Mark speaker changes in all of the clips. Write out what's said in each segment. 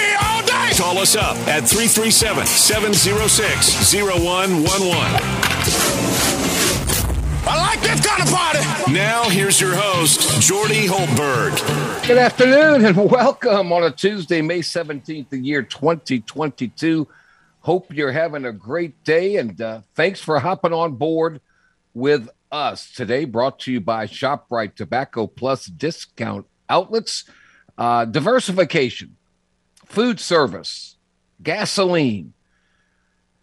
Speaker 1: here all day.
Speaker 2: Call us up at 337 706 0111.
Speaker 1: I like this kind of party.
Speaker 2: Now, here's your host, Jordy Hultberg.
Speaker 3: Good afternoon and welcome on a Tuesday, May 17th, the year 2022. Hope you're having a great day and uh, thanks for hopping on board with us today. Brought to you by ShopRite Tobacco Plus Discount outlets, uh, diversification, food service, gasoline,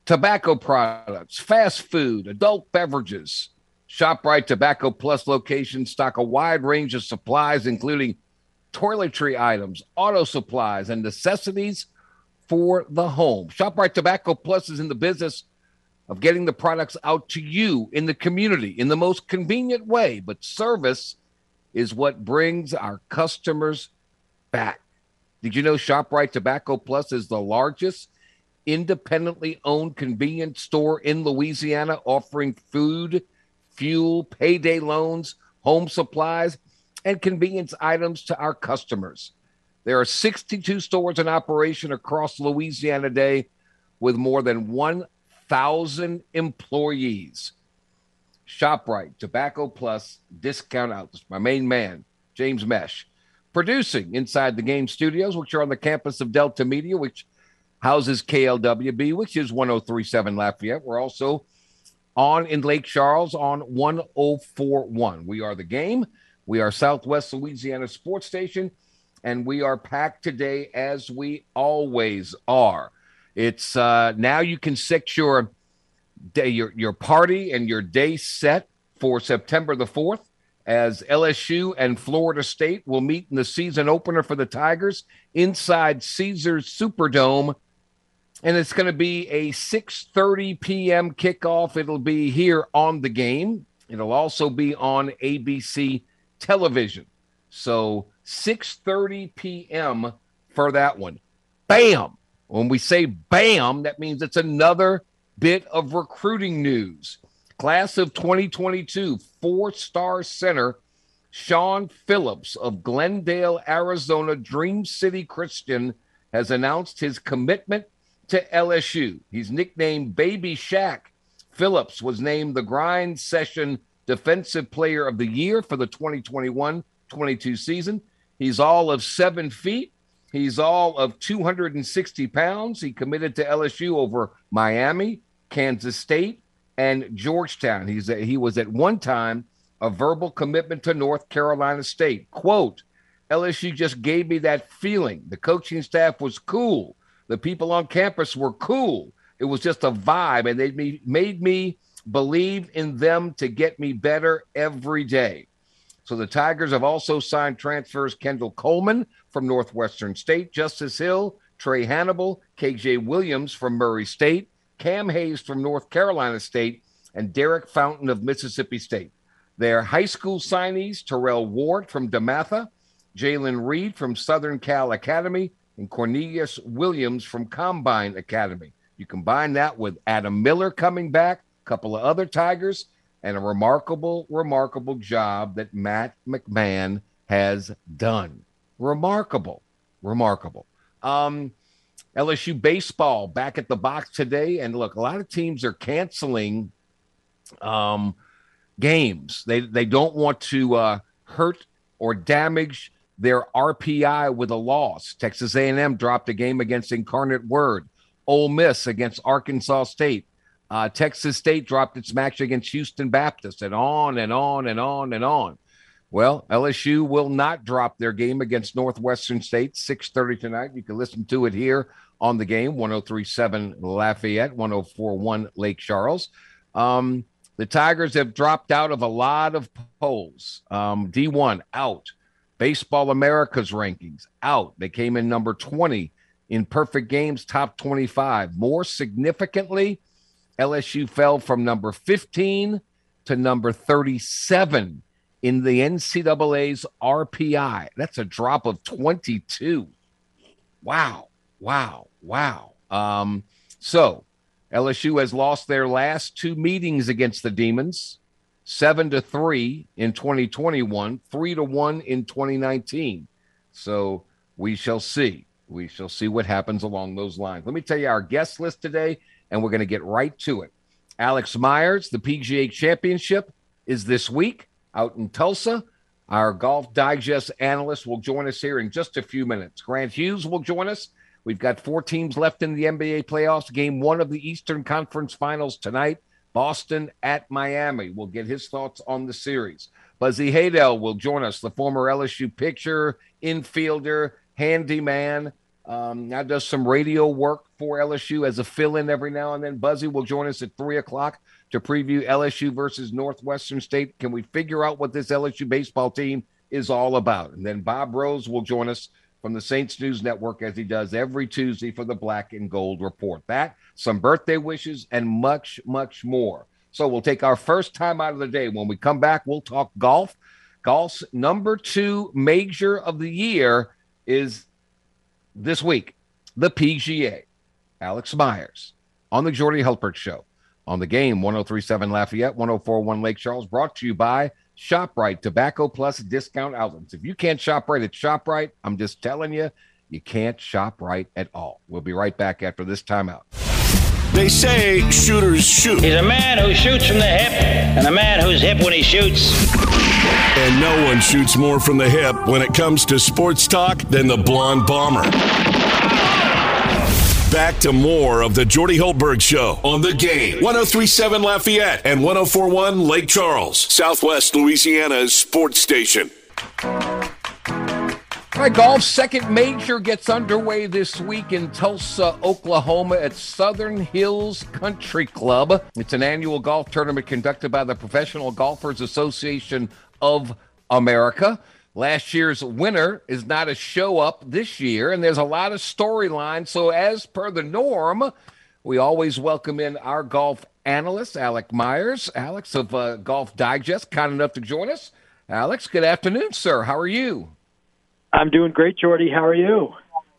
Speaker 3: tobacco products, fast food, adult beverages. ShopRite Tobacco Plus locations stock a wide range of supplies, including toiletry items, auto supplies, and necessities for the home. ShopRite Tobacco Plus is in the business of getting the products out to you in the community in the most convenient way, but service is what brings our customers back. Did you know ShopRite Tobacco Plus is the largest independently owned convenience store in Louisiana, offering food, fuel, payday loans, home supplies, and convenience items to our customers? There are 62 stores in operation across Louisiana today with more than 1,000 employees. ShopRite, Tobacco Plus, Discount Outlets. My main man, James Mesh, producing inside the game studios, which are on the campus of Delta Media, which houses KLWB, which is 1037 Lafayette. We're also on in Lake Charles on 1041. We are the game. We are Southwest Louisiana Sports Station, and we are packed today as we always are. It's uh, now you can set your day your your party and your day set for September the 4th as LSU and Florida State will meet in the season opener for the Tigers inside Caesars Superdome and it's going to be a 6:30 p.m. kickoff. It'll be here on the game. It'll also be on ABC television. So 6:30 p.m. for that one. Bam. When we say bam, that means it's another bit of recruiting news. Class of 2022, four star center Sean Phillips of Glendale, Arizona, Dream City Christian, has announced his commitment to LSU. He's nicknamed Baby Shaq. Phillips was named the Grind Session Defensive Player of the Year for the 2021 22 season. He's all of seven feet. He's all of 260 pounds. He committed to LSU over Miami, Kansas State, and Georgetown. He's a, he was at one time a verbal commitment to North Carolina State. Quote, LSU just gave me that feeling. The coaching staff was cool. The people on campus were cool. It was just a vibe, and they made me believe in them to get me better every day. So the Tigers have also signed transfers Kendall Coleman from Northwestern State, Justice Hill, Trey Hannibal, KJ Williams from Murray State, Cam Hayes from North Carolina State, and Derek Fountain of Mississippi State. Their high school signees Terrell Ward from DeMatha, Jalen Reed from Southern Cal Academy, and Cornelius Williams from Combine Academy. You combine that with Adam Miller coming back, a couple of other Tigers, and a remarkable, remarkable job that Matt McMahon has done. Remarkable, remarkable. Um, LSU baseball back at the box today, and look, a lot of teams are canceling um, games. They they don't want to uh, hurt or damage their RPI with a loss. Texas A&M dropped a game against Incarnate Word. Ole Miss against Arkansas State. Uh, Texas State dropped its match against Houston Baptist, and on and on and on and on. Well, LSU will not drop their game against Northwestern State, 6:30 tonight. You can listen to it here on the game, 1037 Lafayette, 1041 Lake Charles. Um, the Tigers have dropped out of a lot of polls. Um, D1 out. Baseball America's rankings out. They came in number 20 in perfect games, top 25. More significantly, LSU fell from number 15 to number 37 in the NCAA's RPI. That's a drop of 22. Wow. Wow. Wow. Um, so LSU has lost their last two meetings against the Demons, seven to three in 2021, three to one in 2019. So we shall see. We shall see what happens along those lines. Let me tell you our guest list today, and we're going to get right to it. Alex Myers, the PGA Championship is this week out in Tulsa. Our Golf Digest analyst will join us here in just a few minutes. Grant Hughes will join us. We've got four teams left in the NBA playoffs. Game one of the Eastern Conference Finals tonight. Boston at Miami. We'll get his thoughts on the series. Buzzy Haydel will join us, the former LSU pitcher, infielder, handyman. Um, now does some radio work for LSU as a fill-in every now and then. Buzzy will join us at three o'clock to preview LSU versus Northwestern State. Can we figure out what this LSU baseball team is all about? And then Bob Rose will join us from the Saints News Network as he does every Tuesday for the Black and Gold Report. That, some birthday wishes, and much, much more. So we'll take our first time out of the day. When we come back, we'll talk golf. Golf's number two major of the year is this week, the PGA. Alex Myers on the Jordy Hultberg Show on the game 1037 Lafayette, 1041 Lake Charles, brought to you by ShopRite Tobacco Plus Discount Outlets. If you can't shop right at ShopRite, I'm just telling you, you can't shop right at all. We'll be right back after this timeout.
Speaker 2: They say shooters shoot.
Speaker 4: He's a man who shoots from the hip and a man who's hip when he shoots.
Speaker 2: And no one shoots more from the hip when it comes to sports talk than the blonde bomber. Back to more of the Jordy Hultberg Show on the game. 1037 Lafayette and 1041 Lake Charles, Southwest Louisiana's sports station.
Speaker 3: All right, golf's second major gets underway this week in Tulsa, Oklahoma at Southern Hills Country Club. It's an annual golf tournament conducted by the Professional Golfers Association of America. Last year's winner is not a show up this year, and there's a lot of storyline. So, as per the norm, we always welcome in our golf analyst, Alex Myers. Alex of uh, Golf Digest, kind enough to join us. Alex, good afternoon, sir. How are you?
Speaker 5: I'm doing great, Jordy. How are you?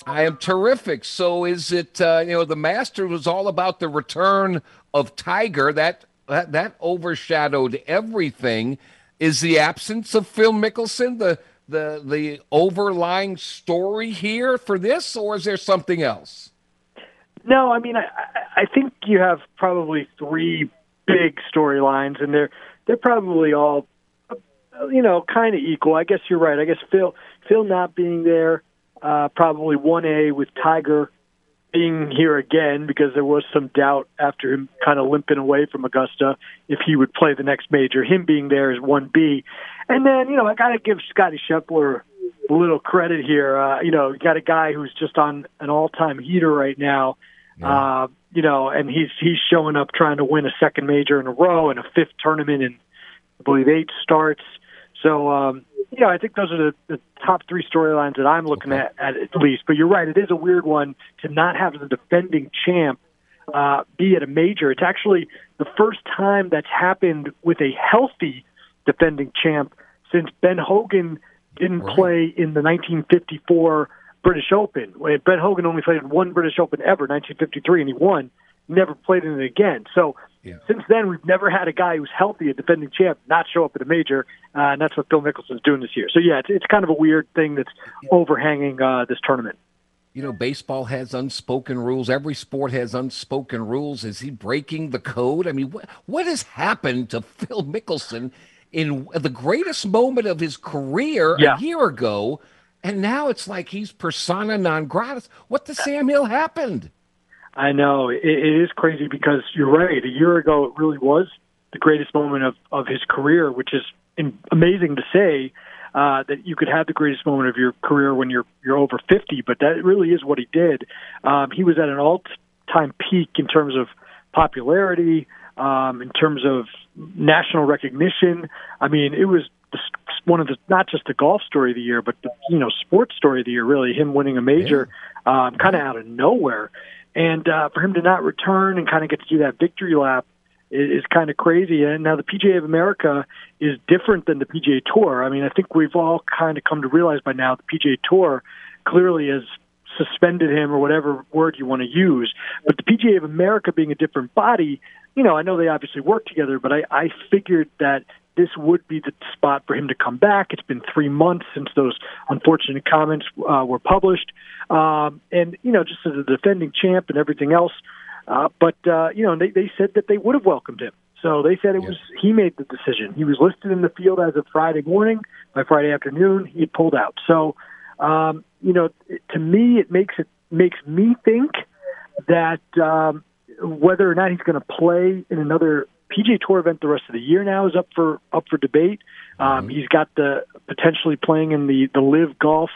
Speaker 3: I am terrific. So, is it uh, you know the Master was all about the return of Tiger that that, that overshadowed everything? Is the absence of Phil Mickelson the the the overlying story here for this, or is there something else?
Speaker 5: No, I mean I I think you have probably three big storylines, and they're they're probably all you know kind of equal. I guess you're right. I guess Phil Phil not being there, uh, probably one A with Tiger being here again because there was some doubt after him kind of limping away from Augusta if he would play the next major. Him being there is one B, and then you know I got to give Scotty Scheffler a little credit here. Uh, you know, you got a guy who's just on an all-time heater right now. Yeah. Uh, you know, and he's he's showing up trying to win a second major in a row and a fifth tournament in I believe eight starts. So um, you know, I think those are the, the top three storylines that I'm looking okay. at, at at least. But you're right; it is a weird one to not have the defending champ uh, be at a major. It's actually the first time that's happened with a healthy defending champ since Ben Hogan didn't right. play in the 1954 British Open. Ben Hogan only played in one British Open ever, 1953, and he won. Never played in it again. So yeah. Since then, we've never had a guy who's healthy, a defending champ, not show up at a major, uh, and that's what Phil Mickelson's doing this year. So yeah, it's, it's kind of a weird thing that's overhanging uh, this tournament.
Speaker 3: You know, baseball has unspoken rules. Every sport has unspoken rules. Is he breaking the code? I mean, what what has happened to Phil Mickelson in the greatest moment of his career yeah. a year ago? And now it's like he's persona non grata. What to Sam Hill happened?
Speaker 5: I know it, it is crazy because you're right. A year ago, it really was the greatest moment of of his career, which is in, amazing to say uh, that you could have the greatest moment of your career when you're you're over 50. But that really is what he did. Um, he was at an all time peak in terms of popularity, um, in terms of national recognition. I mean, it was one of the not just the golf story of the year, but the you know sports story of the year. Really, him winning a major, um, kind of out of nowhere. and uh, for him to not return and kind of get to do that victory lap is, is kind of crazy. And now the PGA of America is different than the PGA Tour. I mean, I think we've all kind of come to realize by now the PGA Tour clearly has suspended him or whatever word you want to use. But the PGA of America being a different body, you know, I know they obviously work together, but I, I figured that this would be the spot for him to come back. It's been three months since those unfortunate comments uh, were published, um, and you know, just as a defending champ and everything else. Uh, but uh, you know, they they said that they would have welcomed him. So they said it was he made the decision. He was listed in the field as of Friday morning. By Friday afternoon, he had pulled out. So, um, you know, to me, it makes it makes me think that um, whether or not he's going to play in another PGA Tour event the rest of the year now is up for up for debate. Um, mm-hmm. He's got the potentially playing in the the LIV Golf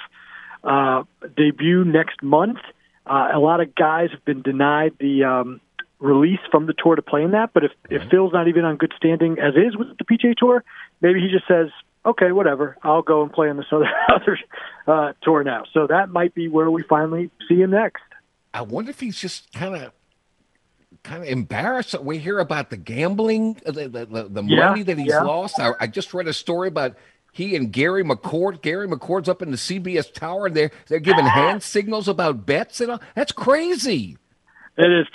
Speaker 5: uh, debut next month. Uh, a lot of guys have been denied the um, release from the tour to play in that. But if mm-hmm. if Phil's not even on good standing as is with the PGA Tour, maybe he just says, "Okay, whatever, I'll go and play on this other other uh, tour now." So that might be where we finally see him next.
Speaker 3: I wonder if he's just kind of kind of embarrassed. We hear about the gambling, uh, the the, the yeah, money that he's yeah. lost. I, I, just read a story about he and Gary McCord. Gary McCord's up in the CBS Tower, and they're they're giving hand signals about bets and all. That's crazy.
Speaker 5: It is.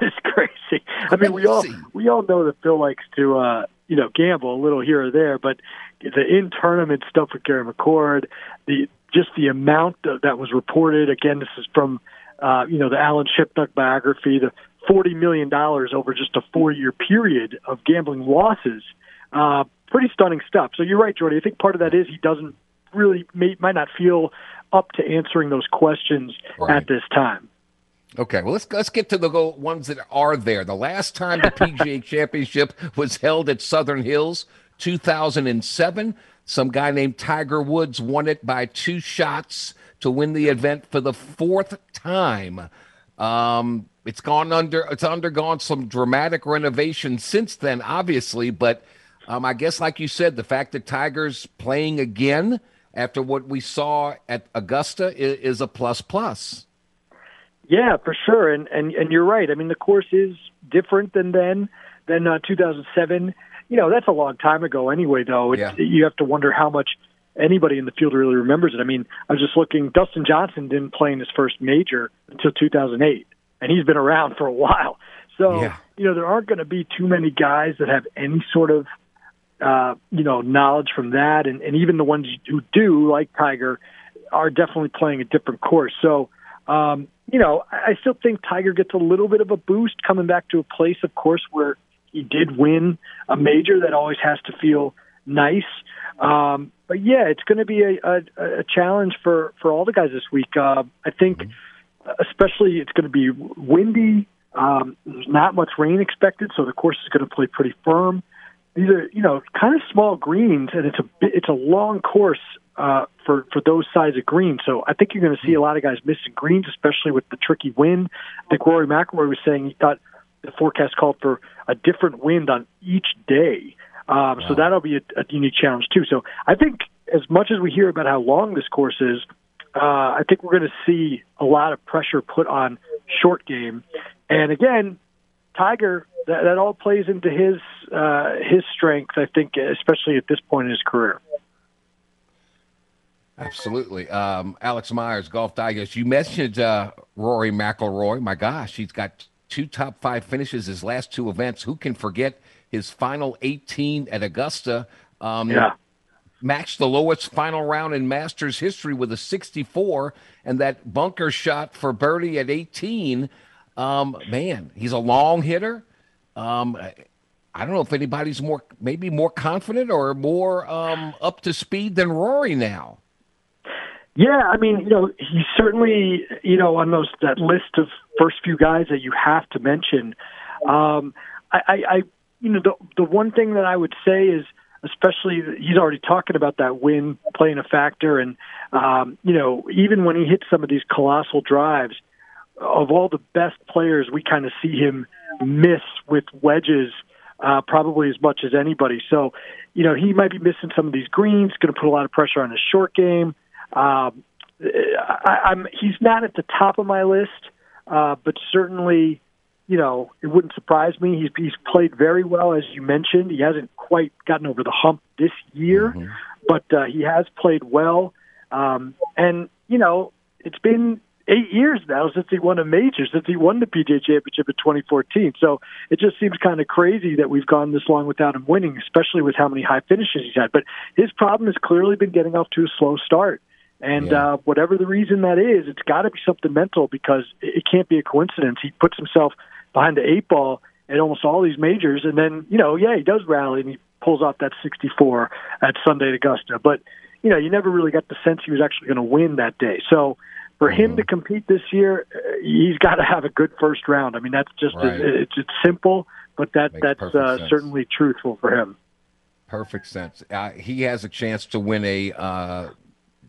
Speaker 5: it's crazy. crazy. I mean, we all we all know that Phil likes to uh, you know gamble a little here or there, but the in tournament stuff with Gary McCord, the just the amount that was reported. Again, this is from uh, you know the Alan Shipnuck biography. The forty million dollars over just a four year period of gambling losses. Uh, pretty stunning stuff. So you're right, Jordy. I think part of that is he doesn't really may, might not feel up to answering those questions right. at this time.
Speaker 3: Okay, well let's let's get to the ones that are there. The last time the PGA Championship was held at Southern Hills, 2007, some guy named Tiger Woods won it by two shots to win the event for the fourth time. Um, it's gone under. It's undergone some dramatic renovation since then, obviously. But um, I guess, like you said, the fact that Tiger's playing again after what we saw at Augusta is, is a plus plus.
Speaker 5: Yeah, for sure, and and and you're right. I mean, the course is different than then than uh, 2007. You know, that's a long time ago. Anyway, though, yeah. you have to wonder how much anybody in the field really remembers it. I mean, I was just looking. Dustin Johnson didn't play in his first major until 2008 and he's been around for a while. So yeah. you know there aren't going to be too many guys that have any sort of uh, you know knowledge from that, and, and even the ones who do, like Tiger, are definitely playing a different course. So um, you know I still think Tiger gets a little bit of a boost coming back to a place, of course, where he did win a major. That always has to feel nice. Um, but yeah, it's going to be a, a, a challenge for for all the guys this week. Uh, I think. Mm-hmm especially it's going to be windy. Um, there's not much rain expected, so the course is going to play pretty firm. These are, you know, kind of small greens, and it's a it's a long course uh, for for those size of greens. So I think you're going to see a lot of guys missing greens, especially with the tricky wind. I think Rory McIlroy was saying he thought the forecast called for a different wind on each day. Um, wow. So that'll be a, a unique challenge too. So I think as much as we hear about how long this course is, uh, I think we're going to see a lot of pressure put on short game. And again, Tiger, that, that all plays into his uh, his strength. I think, especially at this point in his career.
Speaker 3: Absolutely, um, Alex Myers, Golf Digest. You mentioned uh, Rory McIlroy. My gosh, he's got two top five finishes his last two events. Who can forget his final 18 at Augusta?
Speaker 5: Um, yeah
Speaker 3: matched the lowest final round in Masters history with a 64, and that bunker shot for birdie at 18. Um, man, he's a long hitter. Um, I don't know if anybody's more, maybe more confident or more um, up to speed than Rory now.
Speaker 5: Yeah, I mean, you know, he's certainly, you know, on those that list of first few guys that you have to mention. Um, I, I, I, you know, the the one thing that I would say is especially he's already talking about that win playing a factor. And, um, you know, even when he hits some of these colossal drives, of all the best players, we kind of see him miss with wedges uh, probably as much as anybody. So, you know, he might be missing some of these greens, going to put a lot of pressure on his short game. Um, I, I'm, he's not at the top of my list. uh, but certainly, you know, it wouldn't surprise me. He's he's played very well, as you mentioned. He hasn't quite gotten over the hump this year, mm-hmm. but uh, he has played well. Um, and you know, it's been eight years now since he won a major, since he won the PGA Championship in 2014. So it just seems kind of crazy that we've gone this long without him winning, especially with how many high finishes he's had. But his problem has clearly been getting off to a slow start. And yeah. uh, whatever the reason that is, it's got to be something mental because it can't be a coincidence. He puts himself behind the eight ball at almost all these majors, and then you know, yeah, he does rally and he pulls off that 64 at Sunday at Augusta. But you know, you never really got the sense he was actually going to win that day. So for him to mm-hmm. compete this year, uh, he's got to have a good first round. I mean, that's just right. it's, it's simple, but that Makes that's uh, certainly truthful for him.
Speaker 3: Perfect sense. Uh, he has a chance to win a uh,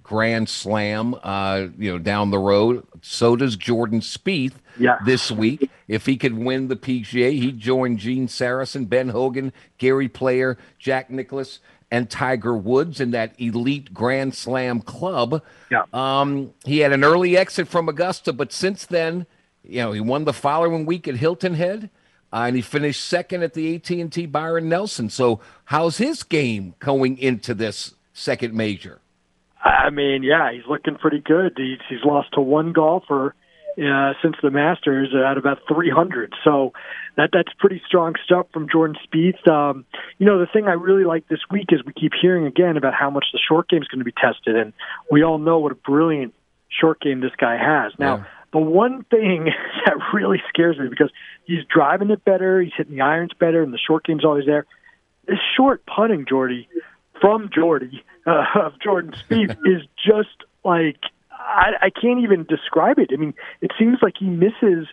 Speaker 3: Grand Slam, uh, you know, down the road. So does Jordan Spieth
Speaker 5: yeah.
Speaker 3: this week. If he could win the PGA, he'd join Gene Sarazen, Ben Hogan, Gary Player, Jack Nicklaus, and Tiger Woods in that elite Grand Slam club.
Speaker 5: Yeah.
Speaker 3: Um, he had an early exit from Augusta, but since then, you know, he won the following week at Hilton Head. Uh, and he finished second at the AT&T Byron Nelson. So, how's his game going into this second major?
Speaker 5: I mean, yeah, he's looking pretty good. He's, he's lost to one golfer uh, since the Masters at about 300. So that that's pretty strong stuff from Jordan Spieth. Um, you know, the thing I really like this week is we keep hearing again about how much the short game is going to be tested, and we all know what a brilliant short game this guy has. Now, yeah. the one thing that really scares me because he's driving it better, he's hitting the irons better, and the short game's always there. This short putting, Jordy, from Jordy uh, of Jordan Spieth is just like I, I can't even describe it. I mean, it seems like he misses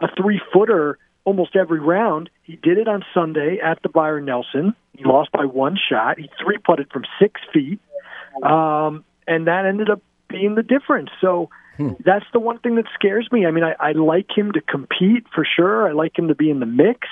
Speaker 5: a three footer almost every round. He did it on Sunday at the Byron Nelson. He lost by one shot. He three putted from six feet, um, and that ended up being the difference. So. Hmm. That's the one thing that scares me. I mean, I, I like him to compete for sure. I like him to be in the mix.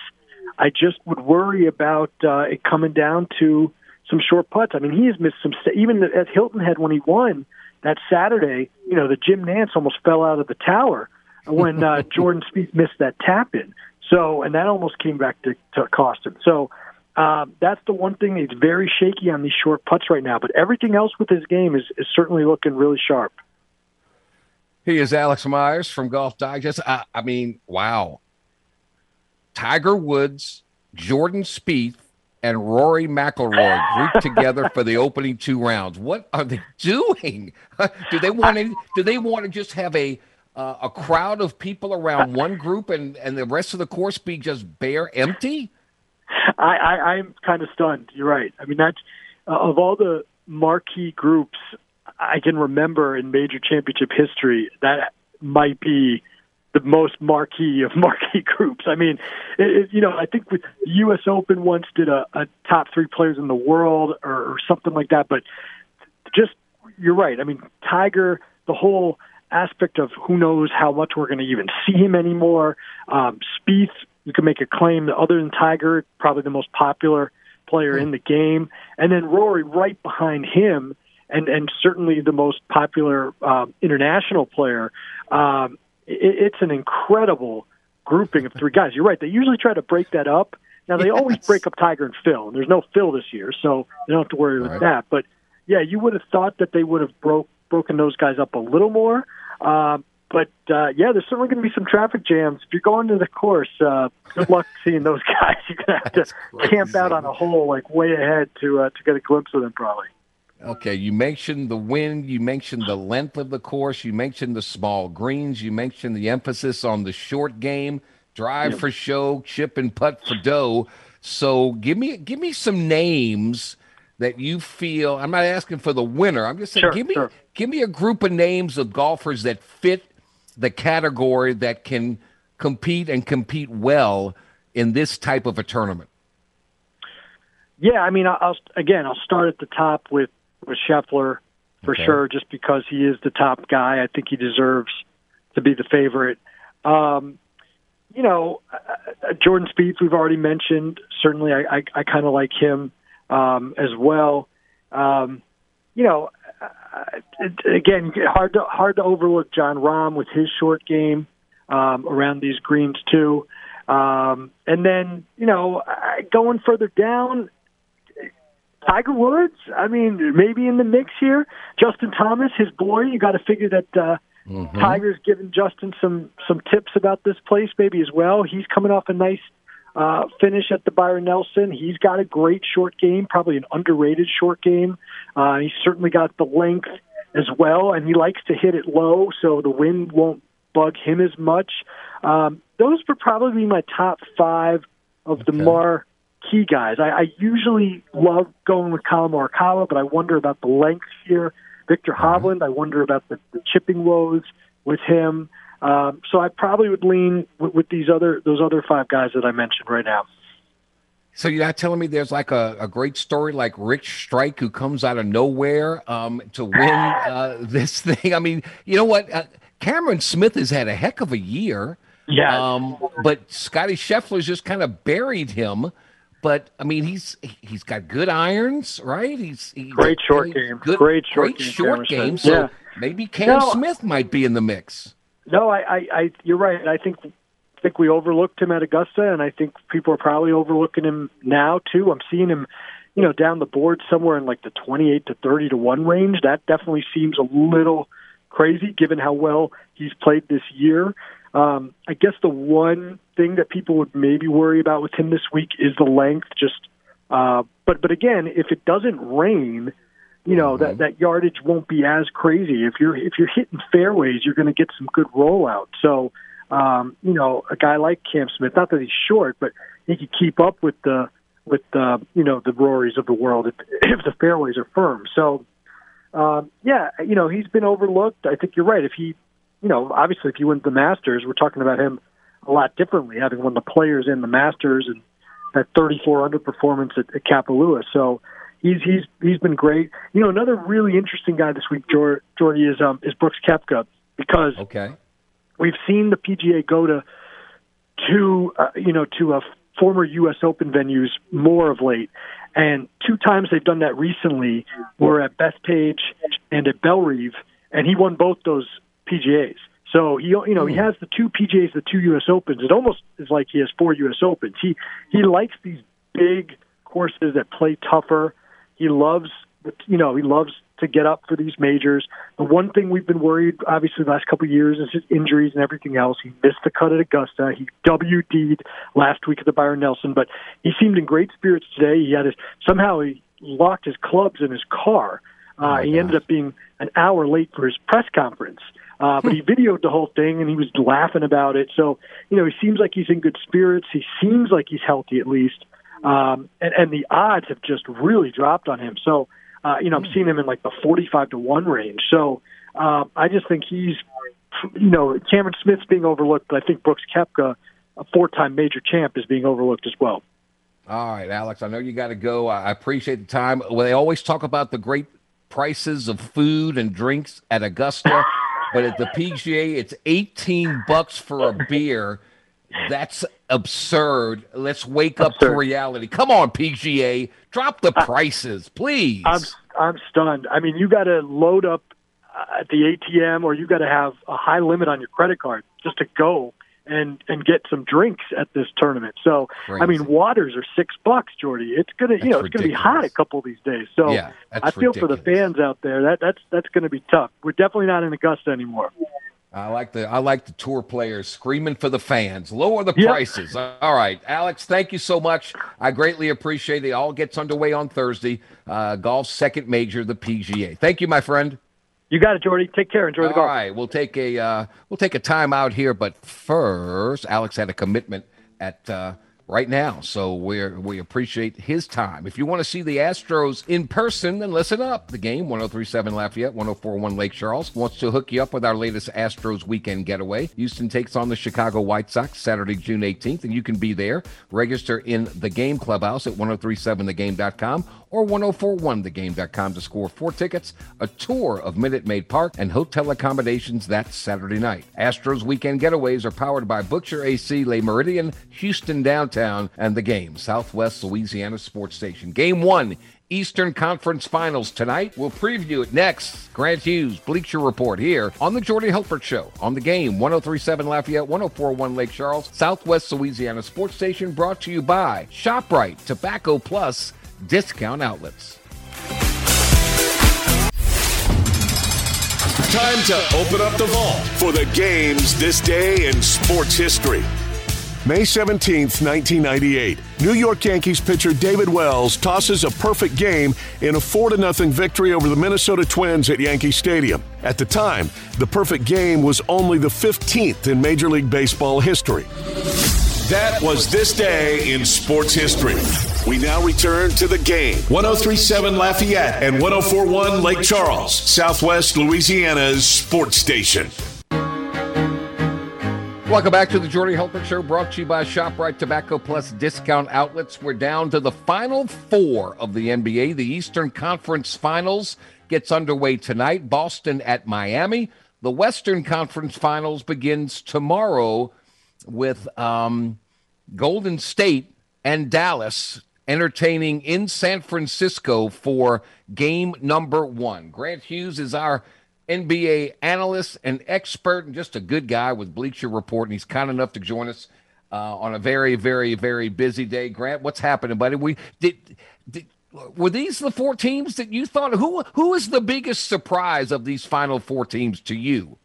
Speaker 5: I just would worry about uh, it coming down to some short putts. I mean, he has missed some. Even at Hilton Head when he won that Saturday, you know, the Jim Nantz almost fell out of the tower when uh, Jordan Spieth missed that tap in. So, and that almost came back to, to cost him. So, um, that's the one thing. He's very shaky on these short putts right now, but everything else with his game is, is certainly looking really sharp.
Speaker 3: He is Alex Myers from Golf Digest. I, I mean, wow. Tiger Woods, Jordan Spieth, and Rory McIlroy grouped together for the opening two rounds. What are they doing? do they want to? Do they want to just have a uh, a crowd of people around one group and and the rest of the course be just bare empty?
Speaker 5: I, I I'm kind of stunned. You're right. I mean, that's uh, of all the marquee groups I can remember in major championship history. That might be the most marquee of marquee groups. I mean, it, it, you know, I think with the U.S. Open once did a, a top three players in the world or, or something like that. But just you're right. I mean, Tiger, the whole aspect of who knows how much we're going to even see him anymore. Um, Spieth, you can make a claim that other than Tiger, probably the most popular player mm-hmm. in the game, and then Rory right behind him. And, and certainly the most popular um, international player. Um, it's an incredible grouping of three guys. You're right. They usually try to break that up. Now they yes. always break up Tiger and Phil, and there's no Phil this year, so you don't have to worry right. with that. But yeah, you would have thought that they would have broke broken those guys up a little more. Uh, but uh, yeah, there's certainly going to be some traffic jams. If you're going to the course, uh, good luck seeing those guys. You're going to have to camp out on a hole like way ahead to uh, to get a glimpse of them, probably.
Speaker 3: Okay, you mentioned the wind, you mentioned the length of the course, you mentioned the small greens, you mentioned the emphasis on the short game, drive for show, chip and putt for dough. So give me give me some names that you feel. I'm not asking for the winner. I'm just saying
Speaker 5: sure,
Speaker 3: give me
Speaker 5: sure.
Speaker 3: give me a group of names of golfers that fit the category that can compete and compete well in this type of a tournament.
Speaker 5: Yeah, I mean, I'll again, I'll start at the top with with Scheffler for okay. sure, just because he is the top guy. I think he deserves to be the favorite. Um, you know, uh, Jordan Spieth, we've already mentioned. Certainly, I, I, I kind of like him um, as well. Um, you know, uh, again, hard to hard to overlook Jon Rahm with his short game. um, around these greens too. Um, and then you know, going further down, Tiger Woods. I mean, maybe in the mix here. Justin Thomas, his boy. You got to figure that uh, mm-hmm. Tiger's giving Justin some some tips about this place, maybe as well. He's coming off a nice uh, finish at the Byron Nelson. He's got a great short game, probably an underrated short game. Uh, he's certainly got the length as well, and he likes to hit it low, so the wind won't bug him as much. Um, those would probably be my top five of the more key guys. I, I usually love going with Collin Morikawa, but I wonder about the length here. Viktor mm-hmm. Hovland, I wonder about the, the chipping woes with him. Um, so I probably would lean with, with these other those other five guys that I mentioned right now.
Speaker 3: So you're not telling me there's like a, a great story like Rich Strike who comes out of nowhere um, to win uh, this thing? I mean, you know what? Uh, Cameron Smith has had a heck of a year.
Speaker 5: Yeah.
Speaker 3: Um, but Scotty Scheffler's just kind of buried him. But I mean, he's he's got good irons, right? He's, he's
Speaker 5: great short game,
Speaker 3: good,
Speaker 5: great short
Speaker 3: great
Speaker 5: game,
Speaker 3: short game. So yeah. maybe Cam no, Smith might be in the mix.
Speaker 5: No, I, I, I, you're right. I think I think we overlooked him at Augusta, and I think people are probably overlooking him now too. I'm seeing him, you know, down the board somewhere in like the 28 to 30 to one range. That definitely seems a little crazy given how well he's played this year. Um, I guess the one thing that people would maybe worry about with him this week is the length. Just, uh, but but again, if it doesn't rain, you know mm-hmm. that that yardage won't be as crazy. If you're if you're hitting fairways, you're going to get some good rollout. So, um, you know, a guy like Cam Smith, not that he's short, but he could keep up with the with the you know the Rorys of the world if, if the fairways are firm. So, um, yeah, you know, he's been overlooked. I think you're right. If he you know, obviously, if he wins the Masters, we're talking about him a lot differently, having won the Players in the Masters and that 34 underperformance at, at Kapalua. So he's he's he's been great. You know, another really interesting guy this week, Jordy, is um is Brooks Koepka because
Speaker 3: okay,
Speaker 5: we've seen the PGA go to to uh, you know to a former U.S. Open venues more of late. And two times they've done that recently were at Bethpage and at Bellerive, and he won both those PGAs. So he, you know, he hmm. has the two PGAs, the two U.S. Opens. It almost is like he has four U.S. Opens. He he likes these big courses that play tougher. He loves, you know, he loves to get up for these majors. The one thing we've been worried, obviously, the last couple of years is his injuries and everything else. He missed the cut at Augusta. He WD'd last week at the Byron Nelson, but he seemed in great spirits today. He had his somehow he locked his clubs in his car. Uh, oh he gosh. ended up being an hour late for his press conference. Uh, but he videoed the whole thing and he was laughing about it. So, you know, he seems like he's in good spirits. He seems like he's healthy at least. Um, and, and the odds have just really dropped on him. So, uh, you know, I'm seeing him in like the 45 to 1 range. So, uh, I just think he's, you know, Cameron Smith's being overlooked, but I think Brooks Koepka, a four time major champ, is being overlooked as well.
Speaker 3: All right, Alex, I know you got to go. I appreciate the time. Well, they always talk about the great prices of food and drinks at Augusta. but at the PGA, it's 18 bucks for a beer. That's absurd. Let's wake absurd. up to reality. Come on, PGA, drop the prices, please.
Speaker 5: I'm I'm stunned. I mean, you got to load up uh, at the ATM, or you got to have a high limit on your credit card just to go and and get some drinks at this tournament. So Crazy. I mean, waters are six bucks, Jordy. It's gonna that's you know it's ridiculous. gonna be hot a couple of these days. So
Speaker 3: yeah,
Speaker 5: I feel
Speaker 3: ridiculous.
Speaker 5: for the fans out there. That that's that's gonna be tough. We're definitely not in Augusta anymore.
Speaker 3: I like the I like the tour players screaming for the fans. Lower the yep. prices. All right, Alex. Thank you so much. I greatly appreciate it. All gets underway on Thursday. Uh, golf's second major, the PGA. Thank you, my friend.
Speaker 5: You got it, Jordy. Take care. Enjoy the golf.
Speaker 3: All right, we'll take a uh, we'll take a time out here, but first, Alex had a commitment at uh, right now. So we we appreciate his time. If you want to see the Astros in person, then listen up. The game 1037 Lafayette, 1041 Lake Charles wants to hook you up with our latest Astros weekend getaway. Houston takes on the Chicago White Sox Saturday, June 18th, and you can be there. Register in the game clubhouse at 1037thegame.com or 1041thegame.com to score four tickets, a tour of Minute Maid Park, and hotel accommodations that Saturday night. Astros weekend getaways are powered by Bookshare AC, Le Meridien, Houston Downtown and the game, Southwest Louisiana Sports Station. Game one, Eastern Conference Finals tonight. We'll preview it next. Grant Hughes, Bleacher Report here on the Jordy Hultberg Show on the game 1037 Lafayette, 1041 Lake Charles, Southwest Louisiana Sports Station, brought to you by ShopRite, Tobacco Plus, Discount Outlets.
Speaker 2: Time to open up the vault for the games this day in sports history. May 17, 1998, New York Yankees pitcher David Wells tosses a perfect game in a 4 0 victory over the Minnesota Twins at Yankee Stadium. At the time, the perfect game was only the 15th in Major League Baseball history. That was this day in sports history. We now return to the game. 1037 Lafayette and 1041 Lake Charles, Southwest Louisiana's sports station.
Speaker 3: Welcome back to the Jordy Hultberg Show, brought to you by ShopRite Tobacco Plus Discount Outlets. We're down to the final four of the NBA. The Eastern Conference Finals gets underway tonight. Boston at Miami. The Western Conference Finals begins tomorrow with um, Golden State and Dallas entertaining in San Francisco for game number one. Grant Hughes is our NBA analyst and expert and just a good guy with Bleacher Report. And he's kind enough to join us uh, on a very, very, very busy day. Grant, what's happening, buddy? We did, did were these the four teams that you thought who who is the biggest surprise of these final four teams to you?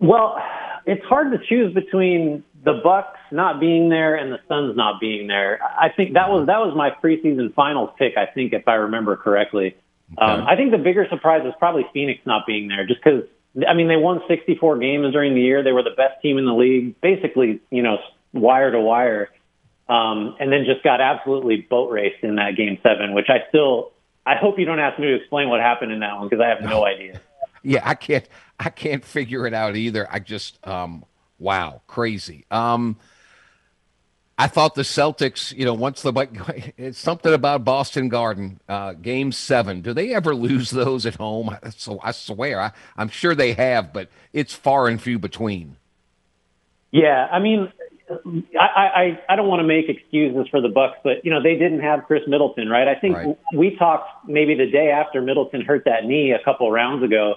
Speaker 6: Well, it's hard to choose between the Bucks not being there and the Suns not being there. I think that was that was my preseason finals pick. I think if I remember correctly. Um, I think the bigger surprise is probably Phoenix not being there, just because I mean they won 64 games during the year. They were the best team in the league, basically, you know, wire to wire, um, and then just got absolutely boat raced in that game seven. Which I still, I hope you don't ask me to explain what happened in that one because I have no idea.
Speaker 3: Yeah, I can't, I can't figure it out either. I just, um, wow, crazy. Um, I thought the Celtics, you know, once the it's something about Boston Garden, uh, Game Seven. Do they ever lose those at home? So I swear, I, I'm sure they have, but it's far and few between.
Speaker 6: Yeah, I mean, I, I I don't want to make excuses for the Bucks, but you know they didn't have Khris Middleton, right? I think right. we talked maybe the day after Middleton hurt that knee a couple rounds ago,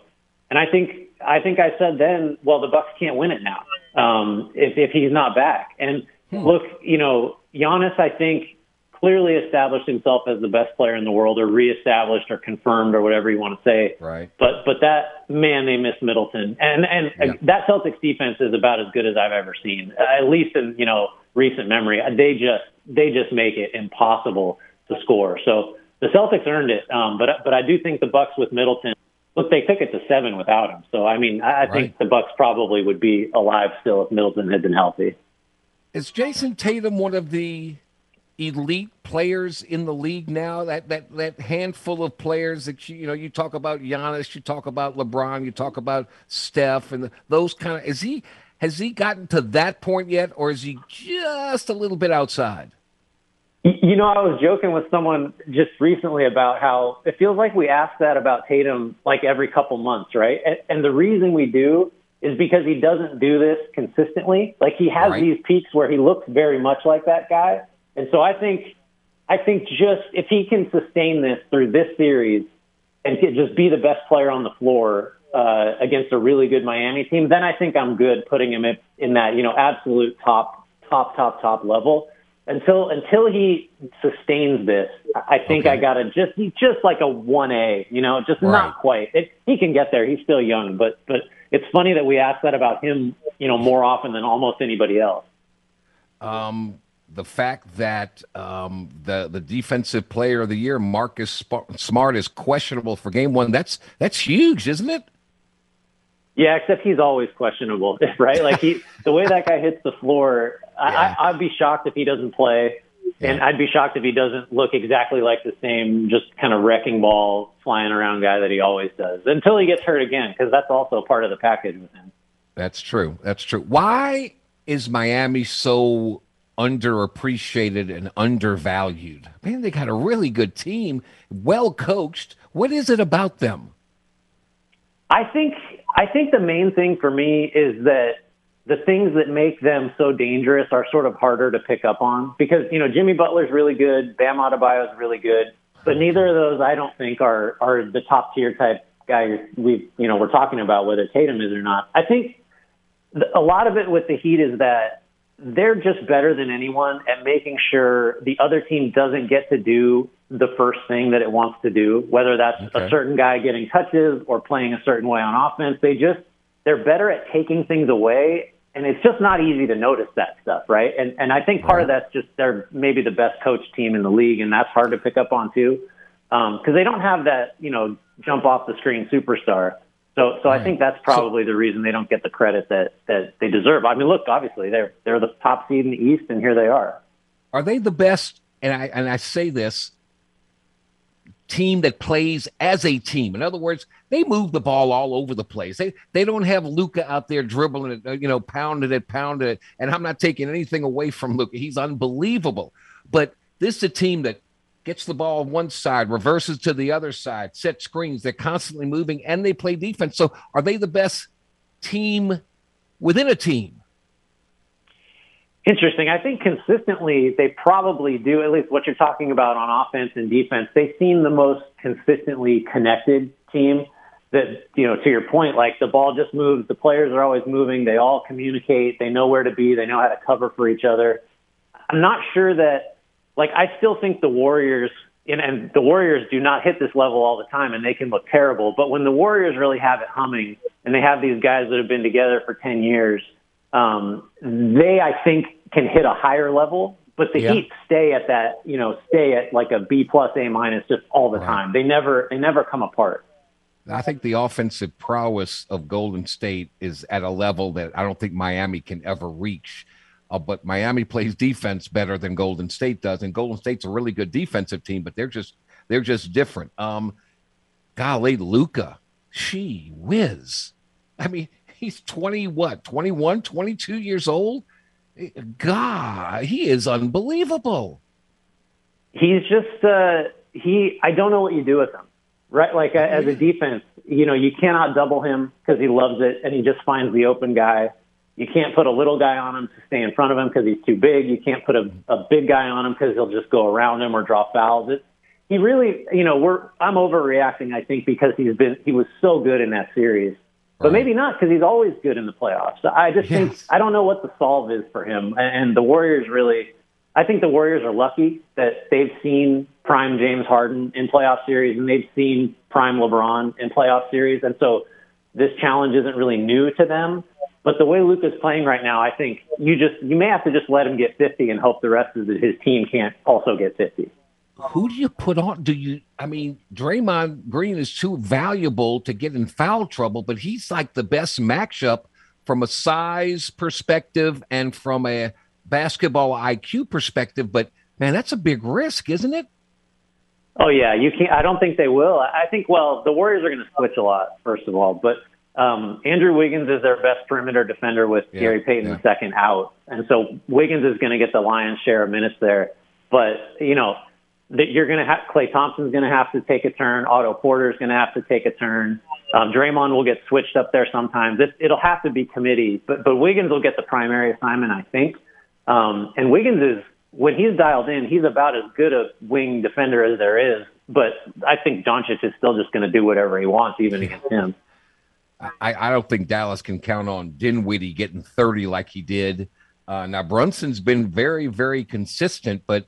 Speaker 6: and I think I think I said then, well, the Bucks can't win it now um, if if he's not back, and Hmm. Look, you know, Giannis, I think, clearly established himself as the best player in the world, or reestablished, or confirmed, or whatever you want to say.
Speaker 3: Right.
Speaker 6: But but that man, they missed Middleton, and and yeah. that Celtics defense is about as good as I've ever seen, at least in you know recent memory. They just they just make it impossible to score. So the Celtics earned it, um, but but I do think the Bucks with Middleton. Look, they took it to seven without him. So I mean, I, I right. think the Bucks probably would be alive still if Middleton had been healthy.
Speaker 3: Is Jayson Tatum one of the elite players in the league now? That that that handful of players that you you know you talk about Giannis, you talk about LeBron, you talk about Steph, and those kind of. Is he has he gotten to that point yet, or is he just a little bit outside?
Speaker 6: You know, I was joking with someone just recently about how it feels like we ask that about Tatum like every couple months, right? And, and the reason we do is because he doesn't do this consistently. Like he has right. these peaks where he looks very much like that guy. And so I think, I think just if he can sustain this through this series and just be the best player on the floor uh, against a really good Miami team, then I think I'm good putting him in, in that, you know, absolute top, top, top, top level. Until until he sustains this, I think okay. I gotta just he's just like a one A, you know, just right. not quite. It, he can get there. He's still young, but but it's funny that we ask that about him, you know, more often than almost anybody else.
Speaker 3: Um, the fact that um, the the defensive player of the year, Marcus Smart, is questionable for game one. That's that's huge, isn't it?
Speaker 6: Yeah, except he's always questionable, right? Like he, the way that guy hits the floor, yeah. I, I'd be shocked if he doesn't play. And I'd be shocked if he doesn't look exactly like the same, just kind of wrecking ball flying around guy that he always does until he gets hurt again, because that's also part of the package with him.
Speaker 3: That's true. That's true. Why is Miami so underappreciated and undervalued? Man, they got a really good team, well coached. What is it about them?
Speaker 6: I think I think the main thing for me is that the things that make them so dangerous are sort of harder to pick up on because you know Jimmy Butler's really good, Bam Adebayo is really good, but neither of those I don't think are are the top tier type guys we you know we're talking about whether Tatum is or not. I think a lot of it with the Heat is that they're just better than anyone at making sure the other team doesn't get to do the first thing that it wants to do, whether that's okay. a certain guy getting touches or playing a certain way on offense. They just they're better at taking things away and it's just not easy to notice that stuff, right? And and I think part of that's just they're maybe the best coach team in the league, and that's hard to pick up on too, because um, they don't have that you know jump off the screen superstar. So so right. I think that's probably so, the reason they don't get the credit that that they deserve. I mean, look, obviously they're they're the top seed in the East, and here they are.
Speaker 3: Are they the best? And I and I say this team that plays as a team. In other words, they move the ball all over the place. They they don't have Luka out there dribbling it, you know, pounding it, pounding it. And I'm not taking anything away from Luka. He's unbelievable. But this is a team that gets the ball on one side, reverses to the other side, set screens. They're constantly moving and they play defense. So are they the best team within a team?
Speaker 6: Interesting. I think consistently they probably do, at least what you're talking about on offense and defense. They seem the most consistently connected team that, you know, to your point, like the ball just moves, the players are always moving, they all communicate, they know where to be, they know how to cover for each other. I'm not sure that, like, I still think the Warriors, and, and the Warriors do not hit this level all the time and they can look terrible, but when the Warriors really have it humming and they have these guys that have been together for 10 years, um, they, I think, can hit a higher level, but the yeah. Heat stay at that, you know, stay at like a B plus, A minus just all the right. time. They never, they never come apart.
Speaker 3: I think the offensive prowess of Golden State is at a level that I don't think Miami can ever reach. Uh, but Miami plays defense better than Golden State does, and Golden State's a really good defensive team, but they're just they're just different. Um, golly, Luka, she whiz. I mean, he's 20, what, 21, 22 years old? God, he is unbelievable.
Speaker 6: He's just, uh, he, I don't know what you do with him, right? Like uh, as a defense, you know, you cannot double him because he loves it and he just finds the open guy. You can't put a little guy on him to stay in front of him because he's too big. You can't put a, a big guy on him because he'll just go around him or draw fouls. It, he really, you know, we're I'm overreacting, I think, because he's been he was so good in that series but maybe not because he's always good in the playoffs. I just yes. think I don't know what the solve is for him. And the Warriors really, I think the Warriors are lucky that they've seen prime James Harden in playoff series and they've seen prime LeBron in playoff series, and so this challenge isn't really new to them. But the way Luka's playing right now, I think you just you may have to just let him get 50 and hope the rest of his team can't also get 50
Speaker 3: who do you put on? Do you? I mean, Draymond Green is too valuable to get in foul trouble, but he's like the best matchup from a size perspective and from a basketball IQ perspective. But man, that's a big risk, isn't it?
Speaker 6: Oh yeah, you can't. I don't think they will. I think well, the Warriors are going to switch a lot, first of all, but. Um, Andrew Wiggins is their best perimeter defender with yeah, Gary Payton yeah. second out, and so Wiggins is going to get the lion's share of minutes there. But you know, that you're going to have Klay Thompson's going to have to take a turn. Otto Porter's going to have to take a turn. Um, Draymond will get switched up there sometimes. It, it'll have to be committee, but but Wiggins will get the primary assignment, I think. Um, and Wiggins is when he's dialed in, he's about as good a wing defender as there is. But I think Doncic is still just going to do whatever he wants, even against him.
Speaker 3: I, I don't think Dallas can count on Dinwiddie getting 30 like he did. Uh, now Brunson's been very, very consistent, but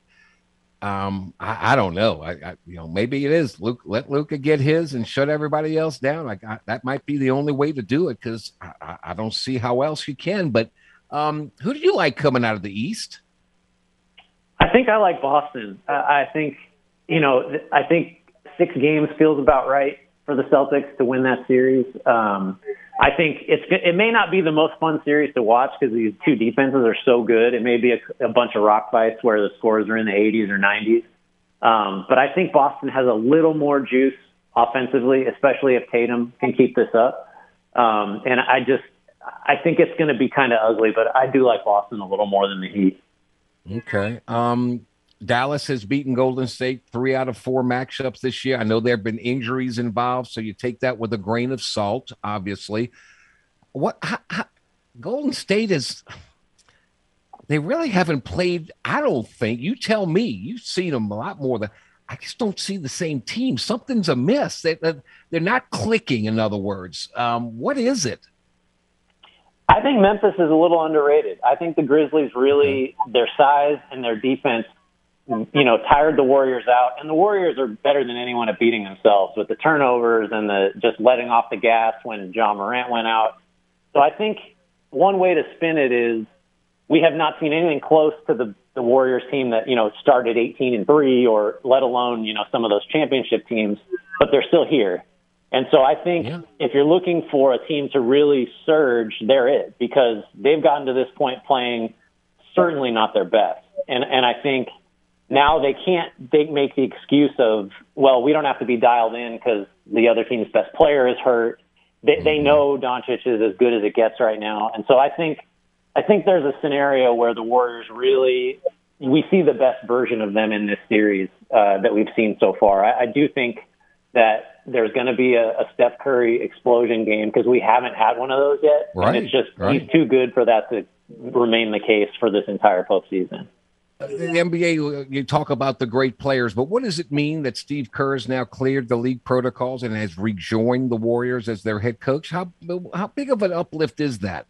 Speaker 3: um, I, I don't know. I, I, you know, maybe it is Luke. Let Luka get his and shut everybody else down. Like that might be the only way to do it because I, I, don't see how else you can. But um, who do you like coming out of the East?
Speaker 6: I think I like Boston. I, I think you know. I think six games feels about right for the Celtics to win that series. Um, I think it's it may not be the most fun series to watch because these two defenses are so good. It may be a, a bunch of rock fights where the scores are in the 80s or 90s. Um, but I think Boston has a little more juice offensively, especially if Tatum can keep this up. Um, and I just I think it's going to be kind of ugly, but I do like Boston a little more than the Heat.
Speaker 3: Okay. Um, Dallas has beaten Golden State three out of four matchups this year. I know there have been injuries involved, so you take that with a grain of salt, obviously. What how, how, Golden State is they really haven't played. I don't think. You tell me. You've seen them a lot more than I just don't see the same team. Something's amiss. They, they're not clicking. In other words, um, what is it?
Speaker 6: I think Memphis is a little underrated. I think the Grizzlies really their size and their defense, you know, tired the Warriors out. And the Warriors are better than anyone at beating themselves with the turnovers and the just letting off the gas when Ja Morant went out. So I think one way to spin it is we have not seen anything close to the the Warriors team that you know started 18 and three, or let alone you know some of those championship teams, but they're still here. And so I think yeah. if you're looking for a team to really surge, they're it because they've gotten to this point playing certainly not their best. And and I think now they can't they make the excuse of well we don't have to be dialed in because the other team's best player is hurt. They they mm-hmm. know Doncic is as good as it gets right now, and so I think I think there's a scenario where the Warriors really we see the best version of them in this series uh, that we've seen so far. I, I do think that there's going to be a, a Steph Curry explosion game because we haven't had one of those yet,
Speaker 3: right,
Speaker 6: and it's just
Speaker 3: right.
Speaker 6: he's too good for that to remain the case for this entire postseason.
Speaker 3: The NBA, you talk about the great players, but what does it mean that Steve Kerr has now cleared the league protocols and has rejoined the Warriors as their head coach? How how big of an uplift is that?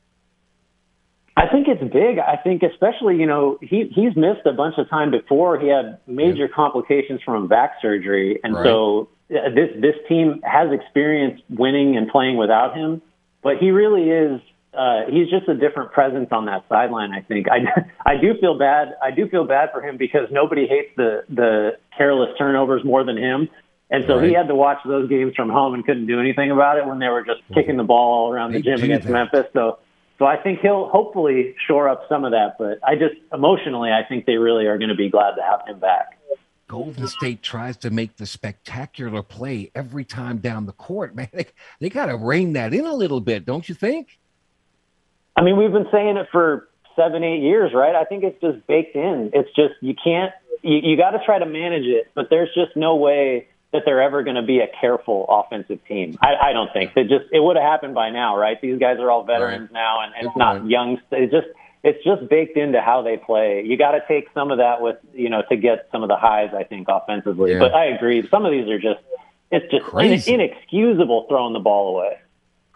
Speaker 6: I think it's big. I think especially, you know, he he's missed a bunch of time before. He had major yeah. complications from back surgery, and right. so uh, this this team has experience winning and playing without him. But he really is. Uh, he's just a different presence on that sideline. I think. I I do feel bad. I do feel bad for him because nobody hates the the careless turnovers more than him. And so right. he had to watch those games from home and couldn't do anything about it when they were just kicking the ball all around the gym against that. Memphis. So so I think he'll hopefully shore up some of that. But I just emotionally, I think they really are going to be glad to have him back.
Speaker 3: Golden State tries to make the spectacular play every time down the court. Man, they, they got to rein that in a little bit, don't you think?
Speaker 6: I mean, we've been saying it for seven, eight years, right? I think it's just baked in. It's just you can't. You, you got to try to manage it, but there's just no way that they're ever going to be a careful offensive team. I, I don't think that just it would have happened by now, right? These guys are all veterans right. now, and, and it's not young. It's just it's just baked into how they play. You got to take some of that with you know to get some of the highs. I think offensively, yeah. but I agree. Some of these are just it's just inexcusable throwing the ball away.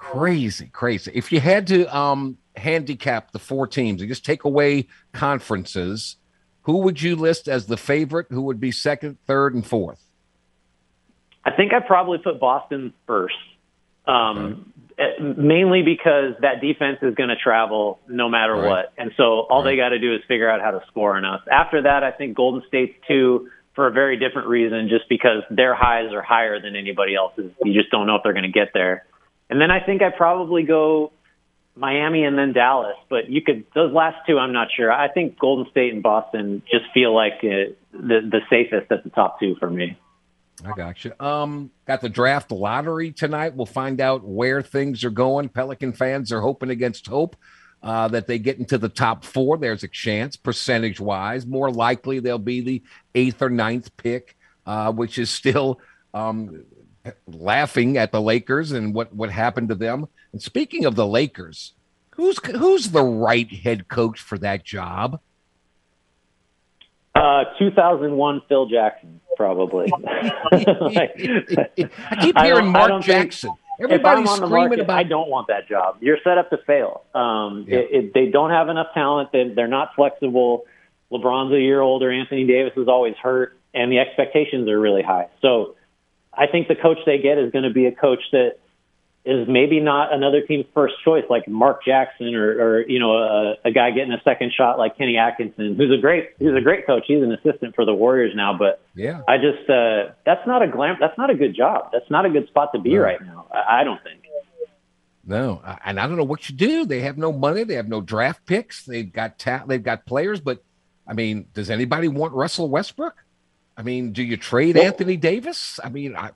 Speaker 3: Crazy, crazy. If you had to um handicap the four teams and just take away conferences, who would you list as the favorite? Who would be second, third, and fourth?
Speaker 6: I think I probably put Boston first, um, right. mainly because that defense is going to travel no matter right. what, and so all right. they got to do is figure out how to score enough. After that, I think Golden State's two for a very different reason, just because their highs are higher than anybody else's. You just don't know if they're going to get there. And then I think I probably go Miami and then Dallas, but you could those last two. I'm not sure. I think Golden State and Boston just feel like uh, the the safest at the top two for me.
Speaker 3: I got you. Um, got the draft lottery tonight. We'll find out where things are going. Pelican fans are hoping against hope uh, that they get into the top four. There's a chance, percentage wise. More likely they'll be the eighth or ninth pick, uh, which is still um, laughing at the Lakers and what what happened to them. And speaking of the Lakers, who's who's the right head coach for that job?
Speaker 6: Uh, 2001 Phil Jackson probably.
Speaker 3: like, I keep hearing I Mark Jackson. Everybody's screaming market, about.
Speaker 6: I don't want that job. You're set up to fail. Um, yeah. it, it, they don't have enough talent. They, they're not flexible. LeBron's a year older. Anthony Davis is always hurt, and the expectations are really high. So, I think the coach they get is going to be a coach that is maybe not another team's first choice like Mark Jackson or, or you know a, a guy getting a second shot like Kenny Atkinson, who's a great who's a great coach. He's an assistant for the Warriors now, but
Speaker 3: yeah,
Speaker 6: I just uh, that's not a glam. That's not a good job. That's not a good spot to be no. right now. I, I don't think.
Speaker 3: No, and I don't know what you do. They have no money. They have no draft picks. They've got ta- they've got players, but I mean, does anybody want Russell Westbrook? I mean, do you trade well, Anthony Davis? I mean, I,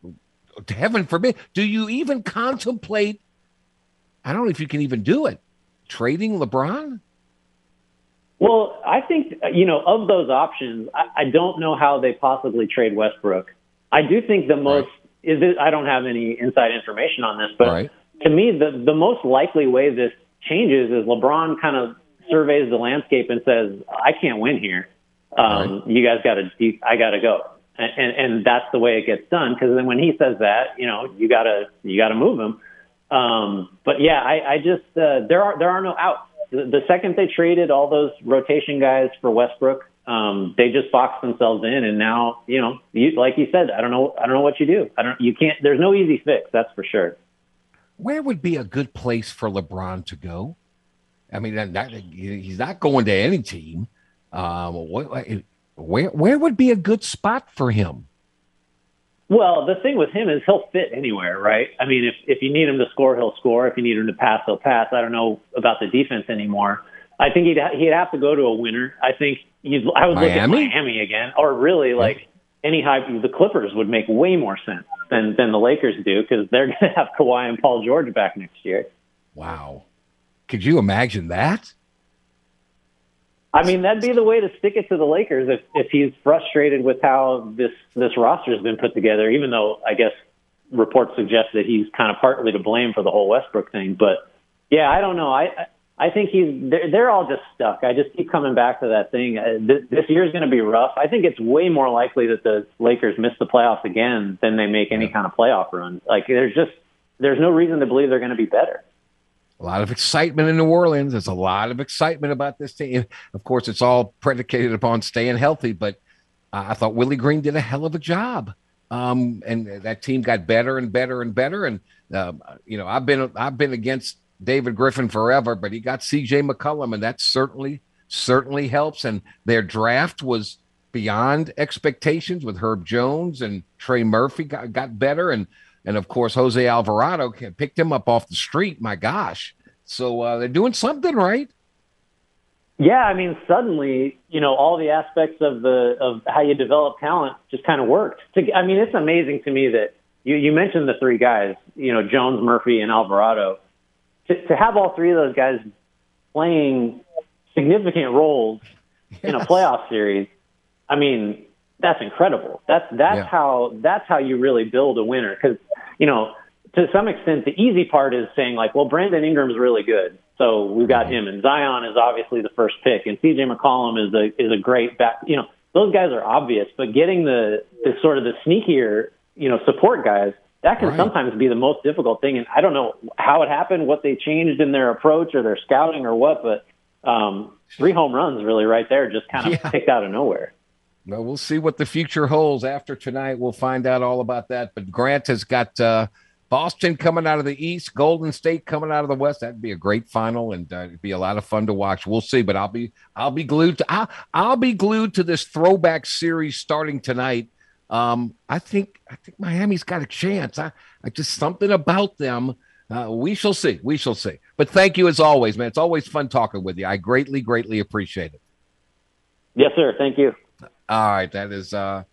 Speaker 3: heaven forbid, do you even contemplate? I don't know if you can even do it. Trading LeBron?
Speaker 6: Well, I think, you know, of those options, I, I don't know how they possibly trade Westbrook. I do think the most right. is it, I don't have any inside information on this, but right. to me, the, the most likely way this changes is LeBron kind of surveys the landscape and says, "I can't win here. Um, right. You guys got to, I got to go." And, and and that's the way it gets done. Because then when he says that, you know, you gotta you gotta move him. Um, but yeah, I, I just uh, there are there are no outs. The, the second they traded all those rotation guys for Westbrook, um, they just boxed themselves in, and now you know, you, like you said, I don't know, I don't know what you do. I don't, you can't. There's no easy fix, that's for sure.
Speaker 3: Where would be a good place for LeBron to go? I mean, that, he's not going to any team. Um, what, where where would be a good spot for him?
Speaker 6: Well, the thing with him is he'll fit anywhere, right? I mean, if if you need him to score, he'll score. If you need him to pass, he'll pass. I don't know about the defense anymore. I think he'd he'd have to go to a winner. I think you'd, I would look at Miami again, or really like any high. The Clippers would make way more sense than than the Lakers do because they're going to have Kawhi and Paul George back next year.
Speaker 3: Wow, could you imagine that?
Speaker 6: I mean, that'd be the way to stick it to the Lakers if if he's frustrated with how this this roster has been put together. Even though I guess reports suggest that he's kind of partly to blame for the whole Westbrook thing, but yeah, I don't know. I I think he's they're, they're all just stuck. I just keep coming back to that thing. Uh, this, this year is going to be rough. I think it's way more likely that the Lakers miss the playoffs again than they make any kind of playoff run. Like there's just there's no reason to believe they're going to be better.
Speaker 3: A lot of excitement in New Orleans. There's a lot of excitement about this team. Of course, it's all predicated upon staying healthy, but I thought Willie Green did a hell of a job. Um, and that team got better and better and better. And uh, you know, I've been I've been against David Griffin forever, but he got C.J. McCollum, and that certainly certainly helps. And their draft was beyond expectations with Herb Jones and Trey Murphy got, got better, and and of course Jose Alvarado picked him up off the street. My gosh, so uh, they're doing something right.
Speaker 6: Yeah, I mean, suddenly, you know, all the aspects of the of how you develop talent just kind of worked. I mean, it's amazing to me that you you mentioned the three guys, you know, Jones, Murphy, and Alvarado to, to have all three of those guys playing significant roles yes. in a playoff series, I mean, that's incredible. That's that's yeah. how that's how you really build a winner. Because you know, to some extent, the easy part is saying like, well, Brandon Ingram's really good, so we've got him, and Zion is obviously the first pick, and C.J. McCollum is a is a great back. You know, those guys are obvious, but getting the the sort of the sneakier you know support guys that can right. sometimes be the most difficult thing. And I don't know how it happened, what they changed in their approach or their scouting or what, but um, three home runs really right there, just kind of yeah. picked out of nowhere.
Speaker 3: Well, we'll see what the future holds after tonight. We'll find out all about that. But Grant has got uh, Boston coming out of the East, Golden State coming out of the West. That'd be a great final, and uh, it'd be a lot of fun to watch. We'll see, but I'll be I'll be glued to I'll, I'll be glued to this throwback series starting tonight um, I think I think Miami's got a chance. I, I just something about them. Uh, we shall see. We shall see. But thank you as always, man. It's always fun talking with you. I greatly, greatly appreciate it.
Speaker 6: Yes, sir. Thank you.
Speaker 3: All right, that is uh,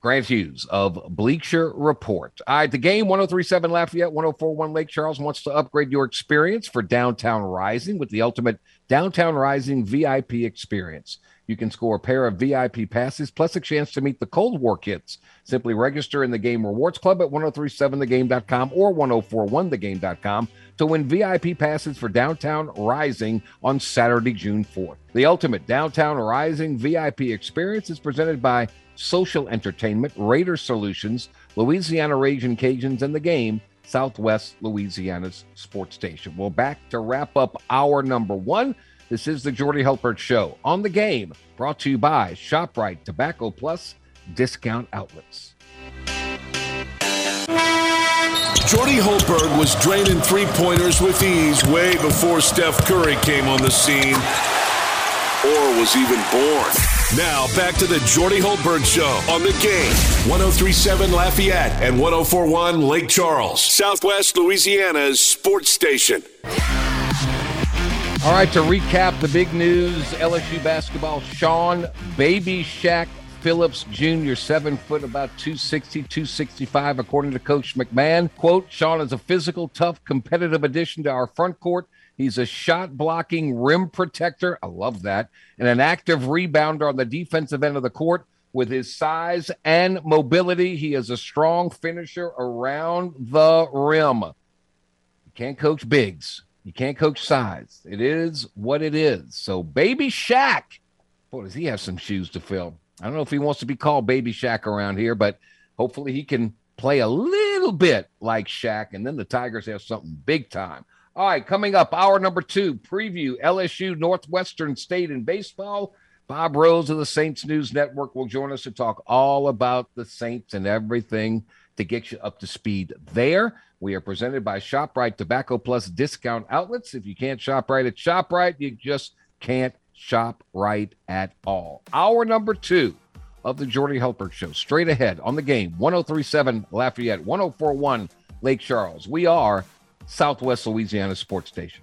Speaker 3: Grant Hughes of Bleacher Report. All right, the game 1037 Lafayette, 1041 Lake Charles wants to upgrade your experience for Downtown Rising with the ultimate Downtown Rising VIP experience. You can score a pair of VIP passes plus a chance to meet the Cold War kids. Simply register in the Game Rewards Club at 1037thegame.com or 1041thegame.com to win VIP passes for Downtown Rising on Saturday, June 4th. The ultimate Downtown Rising VIP experience is presented by Social Entertainment, Raider Solutions, Louisiana Raging Cajuns, and the game. Southwest Louisiana's sports station. We're back to wrap up our number one. This is the Jordy Hultberg Show on the game, brought to you by ShopRite Tobacco Plus Discount Outlets.
Speaker 2: Jordy Hultberg was draining three pointers with ease way before Steph Curry came on the scene or was even born. Now back to the Jordy Hultberg Show on the game. 1037 Lafayette and 1041 Lake Charles, Southwest Louisiana's sports station.
Speaker 3: All right, to recap the big news LSU basketball, Sean Baby Shaq Phillips Jr., seven foot, about 260, 265, according to Coach McMahon. Quote Sean is a physical, tough, competitive addition to our front court. He's a shot blocking rim protector. I love that. And an active rebounder on the defensive end of the court. With his size and mobility, he is a strong finisher around the rim. You can't coach bigs You can't coach size. It is what it is. So, Baby Shaq, boy, does he have some shoes to fill? I don't know if he wants to be called Baby Shaq around here, but hopefully he can play a little bit like Shaq, and then the Tigers have something big time. All right, coming up, hour number two, preview LSU Northwestern State in baseball. Bob Rose of the Saints News Network will join us to talk all about the Saints and everything to get you up to speed there. We are presented by ShopRite Tobacco Plus discount outlets. If you can't shop right at ShopRite, you just can't shop right at all. Hour number two of the Jordy Hultberg Show, straight ahead on the game 1037 Lafayette, 1041 Lake Charles. We are Southwest Louisiana Sports Station.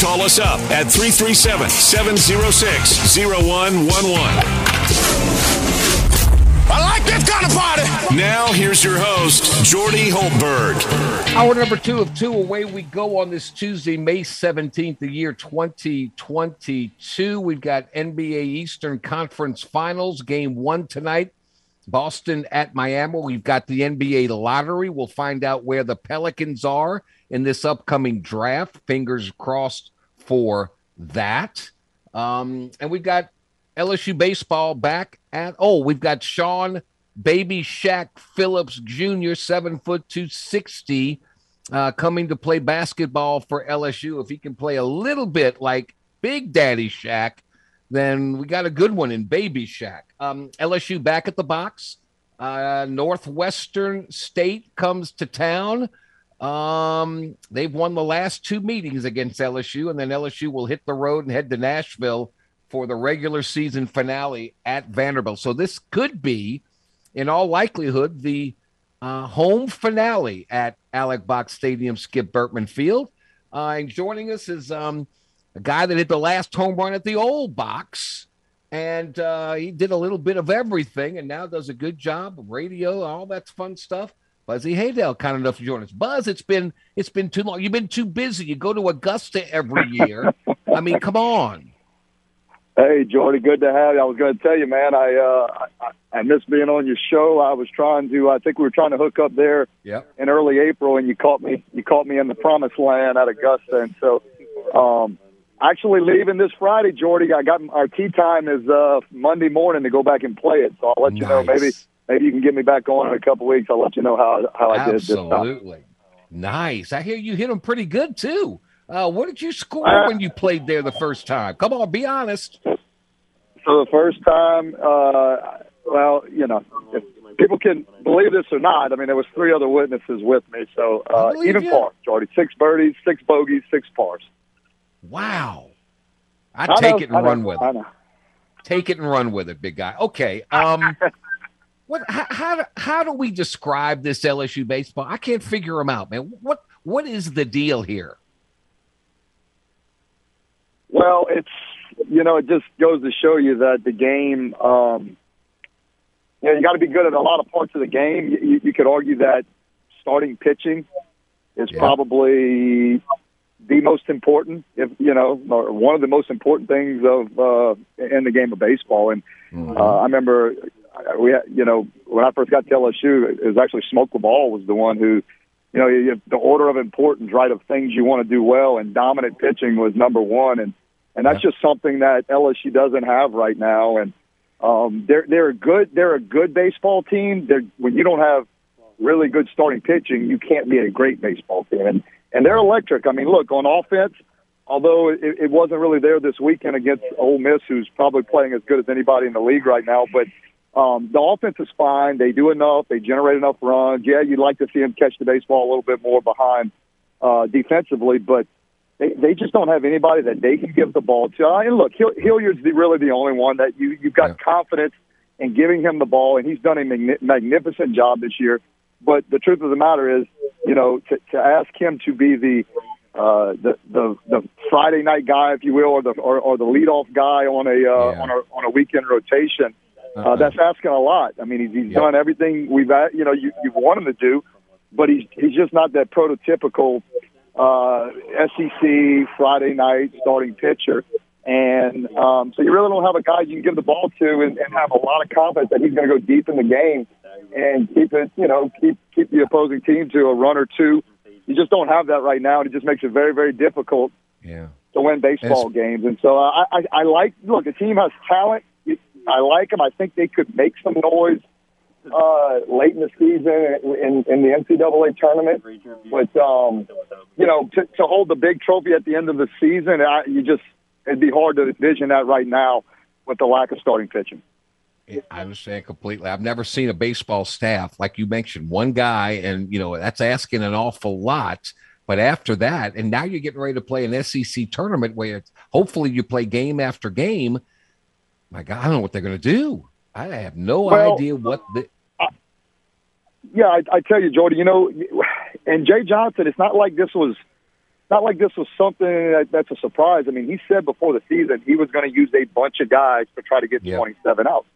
Speaker 2: Call us up at 337 706 0111.
Speaker 1: I like this kind of party.
Speaker 2: Now, here's your host, Jordy Hultberg.
Speaker 3: Hour number two of two, away we go on this Tuesday, May 17th, the year 2022. We've got NBA Eastern Conference Finals, game one tonight. Boston at Miami. We've got the NBA lottery. We'll find out where the Pelicans are in this upcoming draft. Fingers crossed for that. Um, and we've got LSU baseball back at oh, we've got Sean Baby Shaq Phillips Jr., seven foot two sixty, uh, coming to play basketball for LSU. If he can play a little bit like Big Daddy Shaq, then we got a good one in Baby Shaq. Um, LSU back at the box. Uh, Northwestern State comes to town. Um, they've won the last two meetings against LSU, and then LSU will hit the road and head to Nashville for the regular season finale at Vanderbilt. So this could be, in all likelihood, the uh, home finale at Alex Box Stadium, Skip Bertman Field. Uh, and joining us is um, a guy that hit the last home run at the old box. And uh, he did a little bit of everything and now does a good job of radio, all that fun stuff. Buzzy Haydel, kind enough to join us. Buzz, it's been it's been too long. You've been too busy. You go to Augusta every year. I mean, come on.
Speaker 7: Hey, Jordy, good to have you. I was going to tell you, man, I, uh, I I miss being on your show. I was trying to. I think we were trying to hook up there
Speaker 3: Yep.
Speaker 7: in early April, and you caught me. You caught me in the promised land at Augusta, and so um, actually leaving this Friday, Jordy. I got our tea time is uh, Monday morning to go back and play it. So I'll let you know. Maybe maybe you can get me back on in a couple weeks. I'll let you know how how I did this.
Speaker 3: Absolutely. Nice. I hear you hit them pretty good too. Uh, what did you score
Speaker 7: Uh,
Speaker 3: when you played there the first time? Come on, be honest.
Speaker 7: So the first time, uh, well, you know, if people can believe this or not, I mean, there was three other witnesses with me. So uh, even
Speaker 3: you.
Speaker 7: par, Jordy, six birdies, six bogeys, six pars.
Speaker 3: Wow. I
Speaker 7: I
Speaker 3: take
Speaker 7: know,
Speaker 3: it and
Speaker 7: I know,
Speaker 3: run with
Speaker 7: I
Speaker 3: it.
Speaker 7: know.
Speaker 3: Take it and run with it, big guy. Okay. Um, what? How, how do how do we describe this LSU baseball? I can't figure them out, man. What what is the deal here?
Speaker 7: Well, it's you know, it just goes to show you that the game, um, you know, you got to be good at a lot of parts of the game. You, you, could argue that starting pitching is
Speaker 3: Yeah.
Speaker 7: probably the most important, if you know, or one of the most important things of uh, in the game of baseball. And uh, I remember we, you know, when I first got to LSU, it was actually Smoke Laval was the one who, you know, you, the order of importance, right, of things you want to do well, and dominant pitching was number one, and and that's just something that LSU doesn't have right now. And um, they're they're a good they're a good baseball team. They're when you don't have really good starting pitching, you can't be a great baseball team. And and they're electric. I mean, look on offense. Although it, it wasn't really there this weekend against Ole Miss, who's probably playing as good as anybody in the league right now, but um, the offense is fine. They do enough. They generate enough runs. Yeah, you'd like to see them catch the baseball a little bit more behind uh, defensively, but they, they just don't have anybody that they can give the ball to. Uh, and look, Hill, Hilliard's the, really the only one that you you've got
Speaker 3: Yeah.
Speaker 7: confidence in giving him the ball, and he's done a magni- magnificent job this year. But the truth of the matter is, you know, to, to ask him to be the uh, the the the Friday night guy, if you will, or the or, or the leadoff guy on a uh,
Speaker 3: Yeah.
Speaker 7: on a on a weekend rotation. Uh,
Speaker 3: Uh-uh.
Speaker 7: that's asking a lot. I mean, he's, he's
Speaker 3: Yep.
Speaker 7: done everything we've at, you know you you want him to do, but he's he's just not that prototypical uh, SEC Friday night starting pitcher. And um, so you really don't have a guy you can give the ball to and, and have a lot of confidence that he's going to go deep in the game and keep it, you know, keep keep the opposing team to a run or two. You just don't have that right now, and it just makes it very, very difficult
Speaker 3: Yeah.
Speaker 7: to win baseball games. And so I, I, I like look, the team has talent. I like them. I think they could make some noise uh, late in the season in, in the NCAA tournament. But um, you know, to, to hold the big trophy at the end of the season, I, you just it'd be hard to envision that right now with the lack of starting pitching.
Speaker 3: I understand completely. I've never seen a baseball staff like you mentioned, one guy, and you know that's asking an awful lot. But after that, and now you're getting ready to play an SEC tournament where hopefully you play game after game. My God, I don't know what they're going to do. I have no
Speaker 7: Well,
Speaker 3: idea what the.
Speaker 7: Yeah, I, I tell you, Jordy. You know, and Jay Johnson. It's not like this was, not like this was something that, that's a surprise. I mean, he said before the season he was going to use a bunch of guys to try to get
Speaker 3: Yeah.
Speaker 7: 27 out.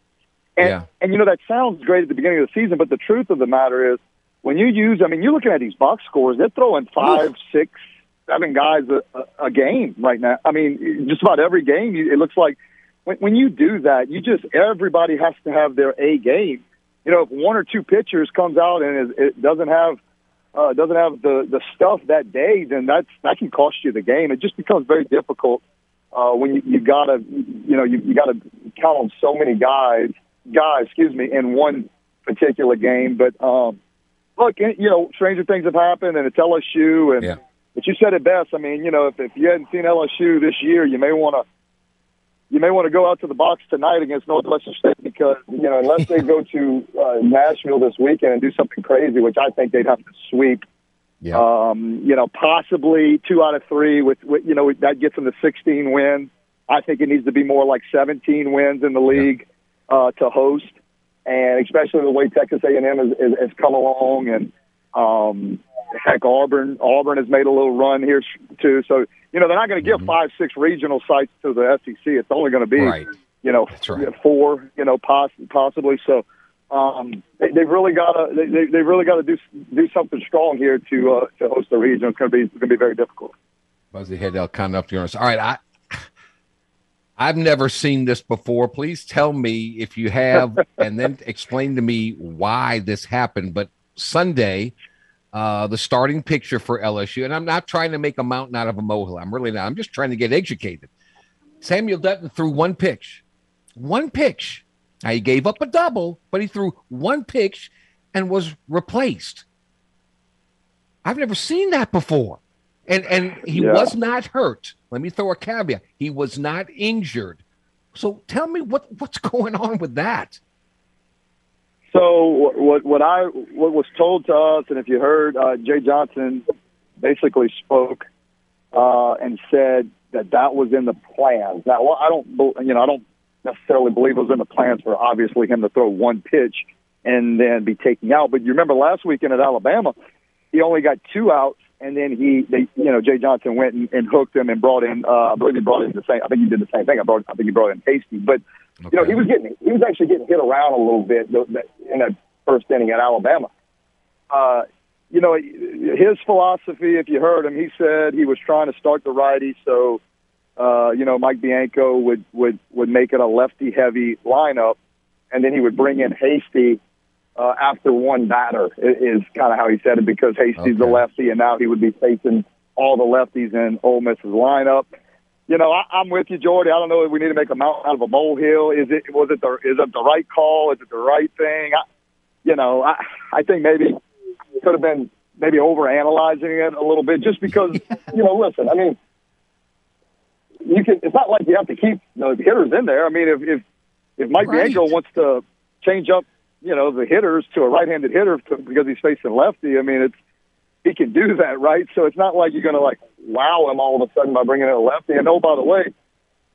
Speaker 7: And
Speaker 3: Yeah.
Speaker 7: and you know that sounds great at the beginning of the season, but the truth of the matter is, when you use, I mean, you're looking at these box scores. They're throwing five, six, seven guys a, a, a game right now. I mean, just about every game. It looks like when, when you do that, you just everybody has to have their A game. You know, if one or two pitchers comes out and is, it doesn't have uh, doesn't have the the stuff that day, then that's that can cost you the game. It just becomes very difficult uh, when you, you gotta you know you, you gotta count on so many guys guys excuse me in one particular game. But um, look, you know, stranger things have happened, and it's LSU, and
Speaker 3: Yeah.
Speaker 7: but you said it best. I mean, you know, if, if you hadn't seen LSU this year, you may want to you may want to go out to the box tonight against Northwestern State because you know unless they go to uh, Nashville this weekend and do something crazy, which I think they'd have to sweep.
Speaker 3: Yeah.
Speaker 7: Um, you know, possibly two out of three with, with you know that gets them to 16 wins. I think it needs to be more like 17 wins in the league uh, to host, and especially the way Texas A&M has, has come along, and um, heck, Auburn Auburn has made a little run here too. So you know they're not going to give five, six regional sites to the SEC. It's only going to be
Speaker 3: Right.
Speaker 7: you know
Speaker 3: right.
Speaker 7: four, you know, poss- possibly. So um, they, they've really got to they, they they've really got to do do something strong here to uh, to host the region. It's going to be going to be very difficult.
Speaker 3: Buzzy Haydel kind enough to honest. All right, I I've never seen this before. Please tell me if you have, and then explain to me why this happened. But Sunday, uh, the starting picture for LSU, and I'm not trying to make a mountain out of a molehill. I'm really not. I'm just trying to get educated. Samuel Dutton threw one pitch, one pitch. Now he gave up a double, but he threw one pitch and was replaced. I've never seen that before. And and he
Speaker 7: Yeah.
Speaker 3: was not hurt. Let me throw a caveat. He was not injured. So tell me what what's going on with that?
Speaker 7: So what- what I what was told to us, and if you heard, uh, Jay Johnson basically spoke uh, and said that that was in the plans. Now well, I don't you know I don't necessarily believe it was in the plans for obviously him to throw one pitch and then be taken out. But you remember last weekend at Alabama, he only got two outs, and then he, they, you know, Jay Johnson went and, and hooked him and brought in. Uh, I believe he brought in the same. I think he did the same thing. I brought. I think he brought in Hasty, but you know, he was getting. He was actually getting hit around a little bit in that first inning at Alabama. Uh, you know, his philosophy. If you heard him, he said he was trying to start the righty, so uh, you know, Mike Bianco would would would make it a lefty heavy lineup, and then he would bring in Hasty uh, after one batter. i- Is kind of how he said it because Hasty's the
Speaker 3: Okay.
Speaker 7: lefty, and now he would be facing all the lefties in Ole Miss's lineup. You know, I, I'm with you, Jordy. I don't know if we need to make a mountain out of a molehill. Is it was it the is it the right call? Is it the right thing? I, you know, I I think maybe could have been maybe overanalyzing it a little bit, just because you know. Listen, I mean, you can. It's not like you have to keep the hitters in there. I mean, if if if Mike
Speaker 3: Right.
Speaker 7: Bianco wants to change up, you know, the hitters to a right-handed hitter to, because he's facing lefty, I mean, it's he can do that, right? So it's not like you're going to like wow him all of a sudden by bringing in a lefty. And oh, by the way,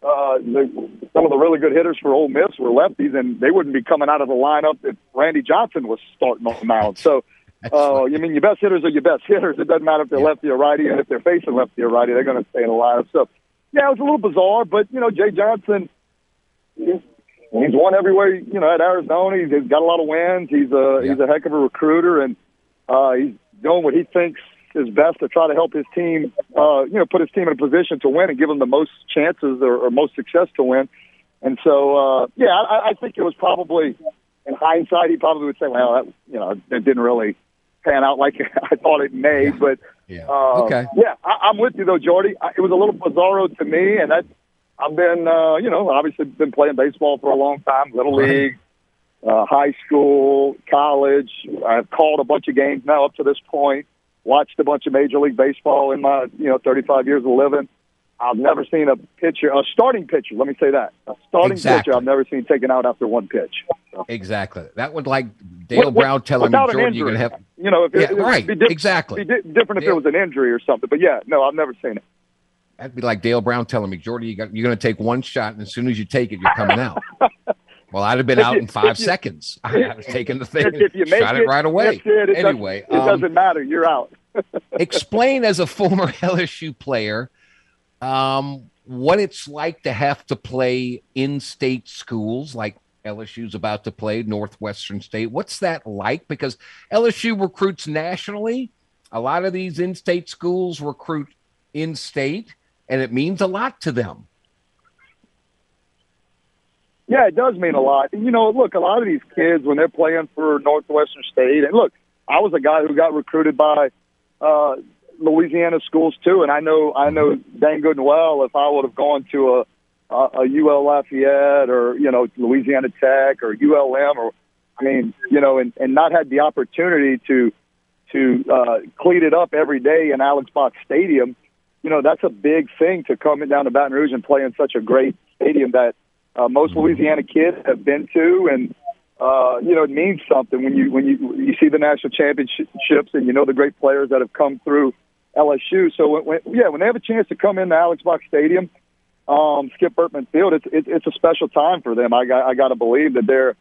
Speaker 7: uh, the, some of the really good hitters for Ole Miss were lefties, and they wouldn't be coming out of the lineup if Randy Johnson was starting on the mound. So uh, you mean your best hitters are your best hitters. It doesn't matter if they're yeah. lefty or righty, and if they're facing lefty or righty, they're going to stay in the lineup. So, yeah, it was a little bizarre, but you know, Jay Johnson, he's, won everywhere. You know, at Arizona, he's, he's got a lot of wins. He's a yeah. he's a heck of a recruiter, and uh, he's doing what he thinks is best to try to help his team. Uh, you know, put his team in a position to win and give them the most chances or, or most success to win. And so, uh, yeah, I, I think it was probably in hindsight, he probably would say, "Well, that you know, it didn't really pan out like I thought it may."
Speaker 3: Yeah.
Speaker 7: But
Speaker 3: yeah, uh, okay,
Speaker 7: yeah, I, I'm with you though, Jordy. I, it was a little bizarro to me, and that I've been, uh, you know, obviously been playing baseball for a long time, little right. league, uh, high school, college. I've called a bunch of games now up to this point. Watched a bunch of Major League Baseball in my, you know, 35 years of living. I've never seen a pitcher, a starting pitcher. Let me say that a starting
Speaker 3: exactly.
Speaker 7: pitcher I've never seen taken out after one pitch. So.
Speaker 3: Exactly. That would like Dale what, Brown telling me, Jordan, you're going to have.
Speaker 7: You know, if
Speaker 3: yeah,
Speaker 7: it,
Speaker 3: right.
Speaker 7: Be di-
Speaker 3: exactly.
Speaker 7: Be di- different if Dale, it was an injury or something. But yeah, no, I've never seen it.
Speaker 3: That'd be like Dale Brown telling me, Jordy, you got, you're going to take one shot, and as soon as you take it, you're coming out. well, I'd have been out in five
Speaker 7: you,
Speaker 3: seconds. I was taking the thing,
Speaker 7: if you make
Speaker 3: shot it, it right away.
Speaker 7: It, it
Speaker 3: anyway,
Speaker 7: doesn't, it um, doesn't matter. You're out.
Speaker 3: explain as a former LSU player um, what it's like to have to play in-state schools like LSU's about to play Northwestern State. What's that like? Because LSU recruits nationally. A lot of these in-state schools recruit in-state, and it means a lot to them.
Speaker 7: Yeah, it does mean a lot. You know, look, a lot of these kids when they're playing for Northwestern State, and look, I was a guy who got recruited by uh, Louisiana schools too, and I know I know dang good and well if I would have gone to a, a a UL Lafayette or you know Louisiana Tech or ULM or I mean you know and and not had the opportunity to to uh, cleat it up every day in Alex Box Stadium, you know that's a big thing to come down to Baton Rouge and play in such a great stadium that uh, most Louisiana kids have been to and uh, you know, it means something when you when you you see the national championships and you know the great players that have come through LSU. So when, when yeah, when they have a chance to come into Alex Box Stadium, um, Skip Bertman Field, it's it, it's a special time for them. I got I got to believe that they're,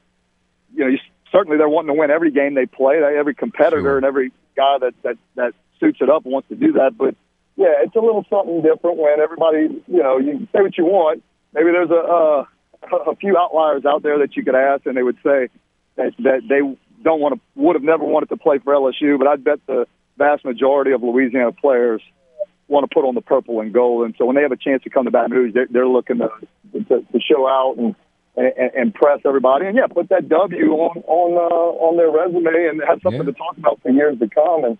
Speaker 7: you know, you, certainly they're wanting to win every game they play. Every competitor
Speaker 3: sure.
Speaker 7: and every guy that that that suits it up wants to do that. But yeah, it's a little something different when everybody, you know, you say what you want. Maybe there's a. Uh, a few outliers out there that you could ask, and they would say that, that they don't want to, would have never wanted to play for LSU. But I bet the vast majority of Louisiana players want to put on the purple and gold. And so when they have a chance to come to Baton Rouge, they're, they're looking to, to, to show out and, and, and press everybody. And yeah, put that W on on uh, on their resume and have something yeah. to talk about for years to come. And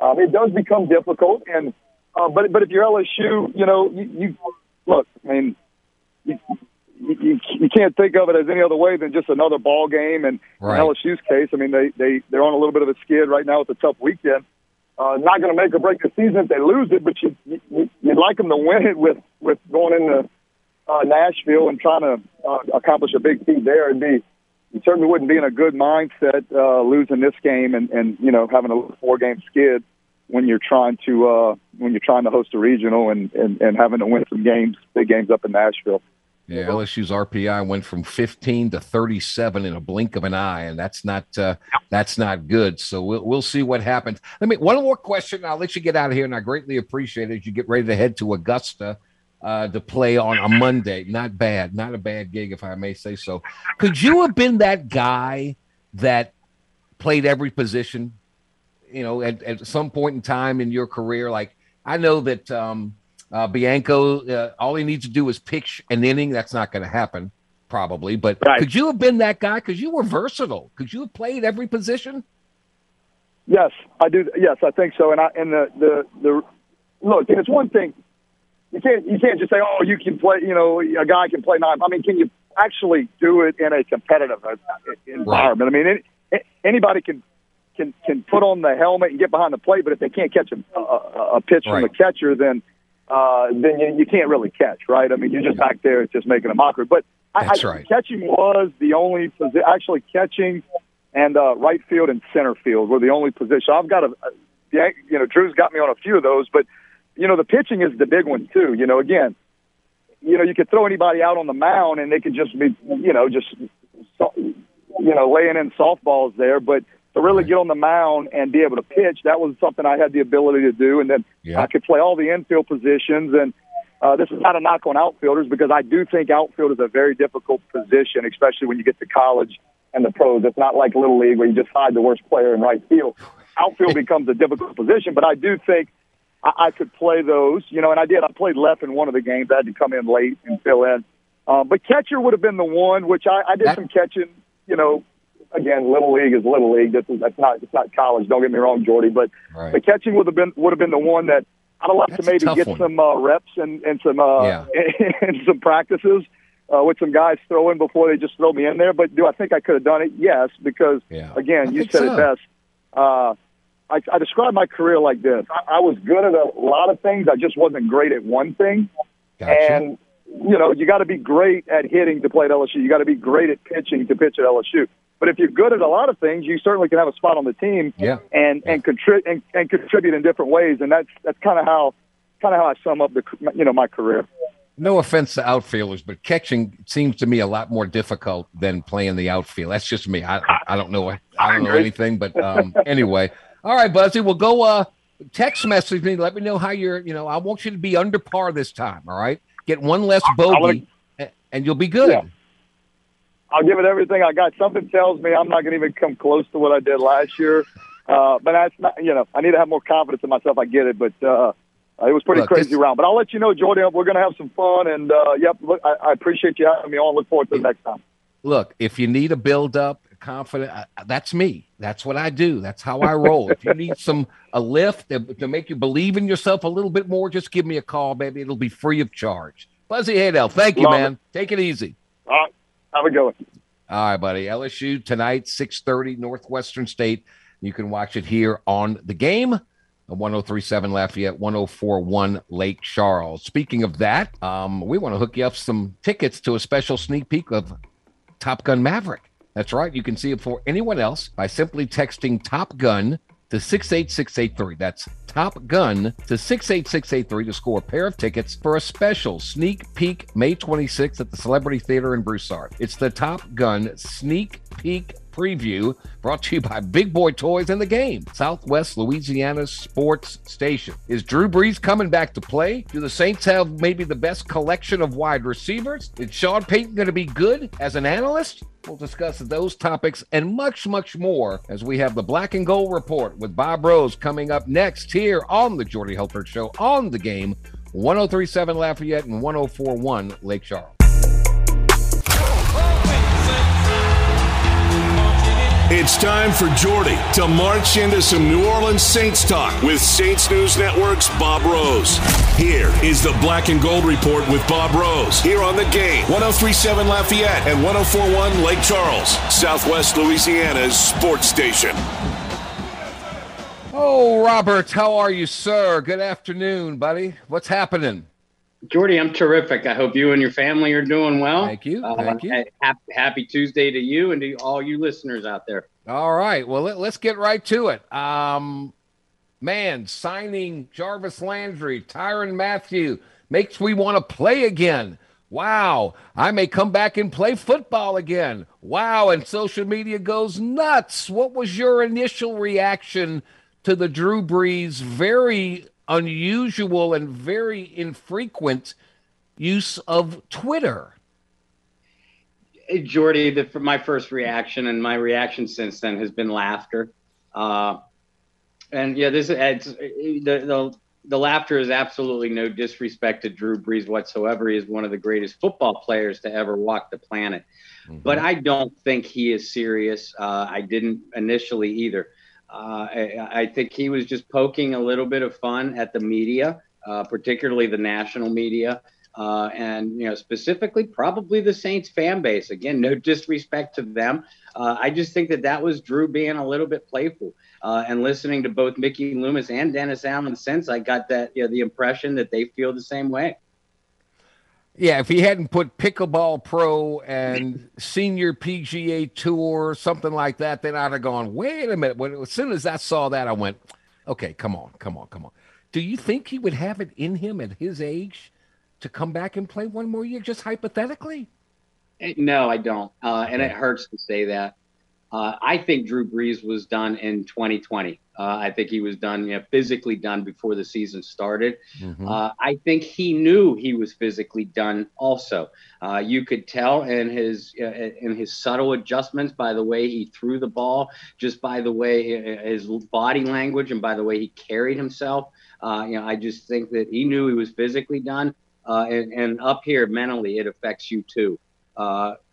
Speaker 7: um, it does become difficult. And uh, but but if you're LSU, you know, you, you look. I mean, you, you, you can't think of it as any other way than just another ball game. And
Speaker 3: right.
Speaker 7: in LSU's case, I mean, they they they're on a little bit of a skid right now. It's a tough weekend. Uh, not going to make or break the season if they lose it, but you, you you'd like them to win it with with going into uh, Nashville and trying to uh, accomplish a big feat there. It'd be you certainly wouldn't be in a good mindset uh, losing this game and and you know having a four game skid when you're trying to uh, when you're trying to host a regional and, and and having to win some games, big games up in Nashville.
Speaker 3: Yeah, LSU's RPI went from 15 to 37 in a blink of an eye, and that's not uh, that's not good. So we'll we'll see what happens. Let me one more question. I'll let you get out of here, and I greatly appreciate it as you get ready to head to Augusta uh, to play on a Monday. Not bad, not a bad gig, if I may say so. Could you have been that guy that played every position? You know, at, at some point in time in your career, like I know that. Um, uh, Bianco, uh, all he needs to do is pitch an inning. That's not going to happen, probably. But
Speaker 7: right.
Speaker 3: could you have been that guy? Because you were versatile. Could you have played every position?
Speaker 7: Yes, I do. Yes, I think so. And I and the the the look, it's one thing. You can't you can't just say, oh, you can play. You know, a guy can play nine. I mean, can you actually do it in a competitive uh, environment? Right. I mean, any, anybody can can can put on the helmet and get behind the plate, but if they can't catch a, a, a pitch
Speaker 3: right.
Speaker 7: from the catcher, then uh, then you, you can't really catch, right? I mean, you're just back there just making a mockery. But
Speaker 3: That's
Speaker 7: I,
Speaker 3: right.
Speaker 7: catching was the only position. Actually, catching and uh, right field and center field were the only position. I've got a, a, you know, Drew's got me on a few of those, but you know, the pitching is the big one too. You know, again, you know, you could throw anybody out on the mound and they could just be, you know, just, you know, laying in softballs there, but to really get on the mound and be able to pitch, that was something I had the ability to do. And then
Speaker 3: Yeah.
Speaker 7: I could play all the infield positions. And uh, this is not a knock on outfielders because I do think outfield is a very difficult position, especially when you get to college and the pros. It's not like Little League where you just hide the worst player in right field. Outfield becomes a difficult position, but I do think I, I could play those, you know, and I did. I played left in one of the games. I had to come in late and fill in. Um, but catcher would have been the one, which I, I did
Speaker 3: That-
Speaker 7: some catching, you know, again, little league is little league. This is that's not it's not college. Don't get me wrong, Jordy, but
Speaker 3: Right.
Speaker 7: the catching would have been would have been the one that I'd have loved
Speaker 3: That's
Speaker 7: to maybe get
Speaker 3: one.
Speaker 7: some uh, reps and and some uh,
Speaker 3: Yeah.
Speaker 7: and some practices uh, with some guys throwing before they just throw me in there. But do I think I could have done it? Yes, because
Speaker 3: Yeah.
Speaker 7: again,
Speaker 3: I
Speaker 7: you said
Speaker 3: so.
Speaker 7: it best. Uh, I, I describe my career like this: I, I was good at a lot of things. I just wasn't great at one thing.
Speaker 3: Gotcha.
Speaker 7: And you know, you got to be great at hitting to play at LSU. You got to be great at pitching to pitch at LSU. But if you're good at a lot of things, you certainly can have a spot on the team
Speaker 3: Yeah.
Speaker 7: and and, contri- and and contribute in different ways. And that's that's kind of how kind of how I sum up the you know my career.
Speaker 3: no offense to outfielders, but catching seems to me a lot more difficult than playing the outfield. That's just me. I I don't know. I don't know anything, but um, anyway. All right, Buzzy. We'll go. Uh, text message me. Let me know how you're. You know, I want you to be under par this time. All right. Get one less bogey, a- and you'll be good.
Speaker 7: Yeah. I'll give it everything I got. Something tells me I'm not going to even come close to what I did last year. Uh, but that's not, you know, I need to have more confidence in myself. I get it, but uh, it was pretty
Speaker 3: Look,
Speaker 7: crazy
Speaker 3: this-
Speaker 7: round. But I'll let you know, Jordan. We're going to have some fun, and uh, yep, look, I, I appreciate you having me on. Look forward to the next time.
Speaker 3: Look, if you need a build up, confident, uh, that's me. That's what I do. That's how I roll. if you need some a lift to, to make you believe in yourself a little bit more, just give me a call, baby. It'll be free of charge. Buzzy Haydel, thank you,
Speaker 7: Love
Speaker 3: man. Take it easy.
Speaker 7: All right, have a good one.
Speaker 3: All right, buddy. LSU tonight, 6:30, Northwestern State. You can watch it here on the game. 1037 Lafayette, 1041 Lake Charles. Speaking of that, um, we want to hook you up some tickets to a special sneak peek of Top Gun Maverick. That's right. You can see it before anyone else by simply texting Top Gun to 68683. That's Top Gun to 68683 to score a pair of tickets for a special sneak peek May 26th at the Celebrity Theater in Broussard. It's the Top Gun sneak peek preview brought to you by Big Boy Toys and the Game, Southwest Louisiana's sports station. Is Drew Brees coming back to play? Do the Saints have maybe the best collection of wide receivers? Is Sean Payton going to be good as an analyst? We'll discuss those topics and much, much more as we have the Black and Gold Report with Bob Rose coming up next here on the Jordy Hultberg Show on the game 1037 Lafayette and 1041 Lake Charles.
Speaker 2: It's time for Jordy to march into some New Orleans Saints talk with Saints News Network's Bob Rose. Here is the Black and Gold Report with Bob Rose here on the game 1037 Lafayette and 1041 Lake Charles, Southwest Louisiana's sports station.
Speaker 3: Oh, Robert, how are you, sir? Good afternoon, buddy. What's happening?
Speaker 8: Jordy, I'm terrific. I hope you and your family are doing well.
Speaker 3: Thank you.
Speaker 8: Uh,
Speaker 3: Thank you.
Speaker 8: Happy, happy Tuesday to you and to all you listeners out there.
Speaker 3: All right. Well, let, us get right to it. Um, man, signing Jarvis Landry, Tyrann Mathieu makes me want to play again. Wow. I may come back and play football again. Wow. And social media goes nuts. What was your initial reaction to the Drew Brees very unusual and very infrequent use of Twitter?
Speaker 8: Hey, Jordy, the, my first reaction and my reaction since then has been laughter. Uh, and yeah, this it's, the, the the laughter is absolutely no disrespect to Drew Brees whatsoever. He is one of the greatest football players to ever walk the planet. Mm-hmm. But I don't think he is serious. Uh, I didn't initially either. Uh, I, I, think he was just poking a little bit of fun at the media, uh, particularly the national media, uh, and you know specifically probably the Saints fan base. Again, no disrespect to them. Uh, I just think that that was Drew being a little bit playful. Uh, and listening to both Mickey Loomis and Dennis Allen since, I got that you know, the impression that they feel the same way.
Speaker 3: Yeah, if he hadn't put pickleball pro and senior PGA tour, something like that, then I'd have gone, wait a minute. When, as soon as I saw that, I went, okay, come on, come on, come on. Do you think he would have it in him at his age to come back and play one more year, just hypothetically?
Speaker 8: No, I don't. Uh, and it hurts to say that. Uh, I think Drew Brees was done in 2020. Uh, I think he was done, you know, physically done before the season started. Mm-hmm. Uh, I think he knew he was physically done. Also, uh, you could tell in his uh, in his subtle adjustments by the way he threw the ball, just by the way uh, his body language, and by the way he carried himself. you know, I just think that he knew he was physically done. and, and up here mentally, it affects you too.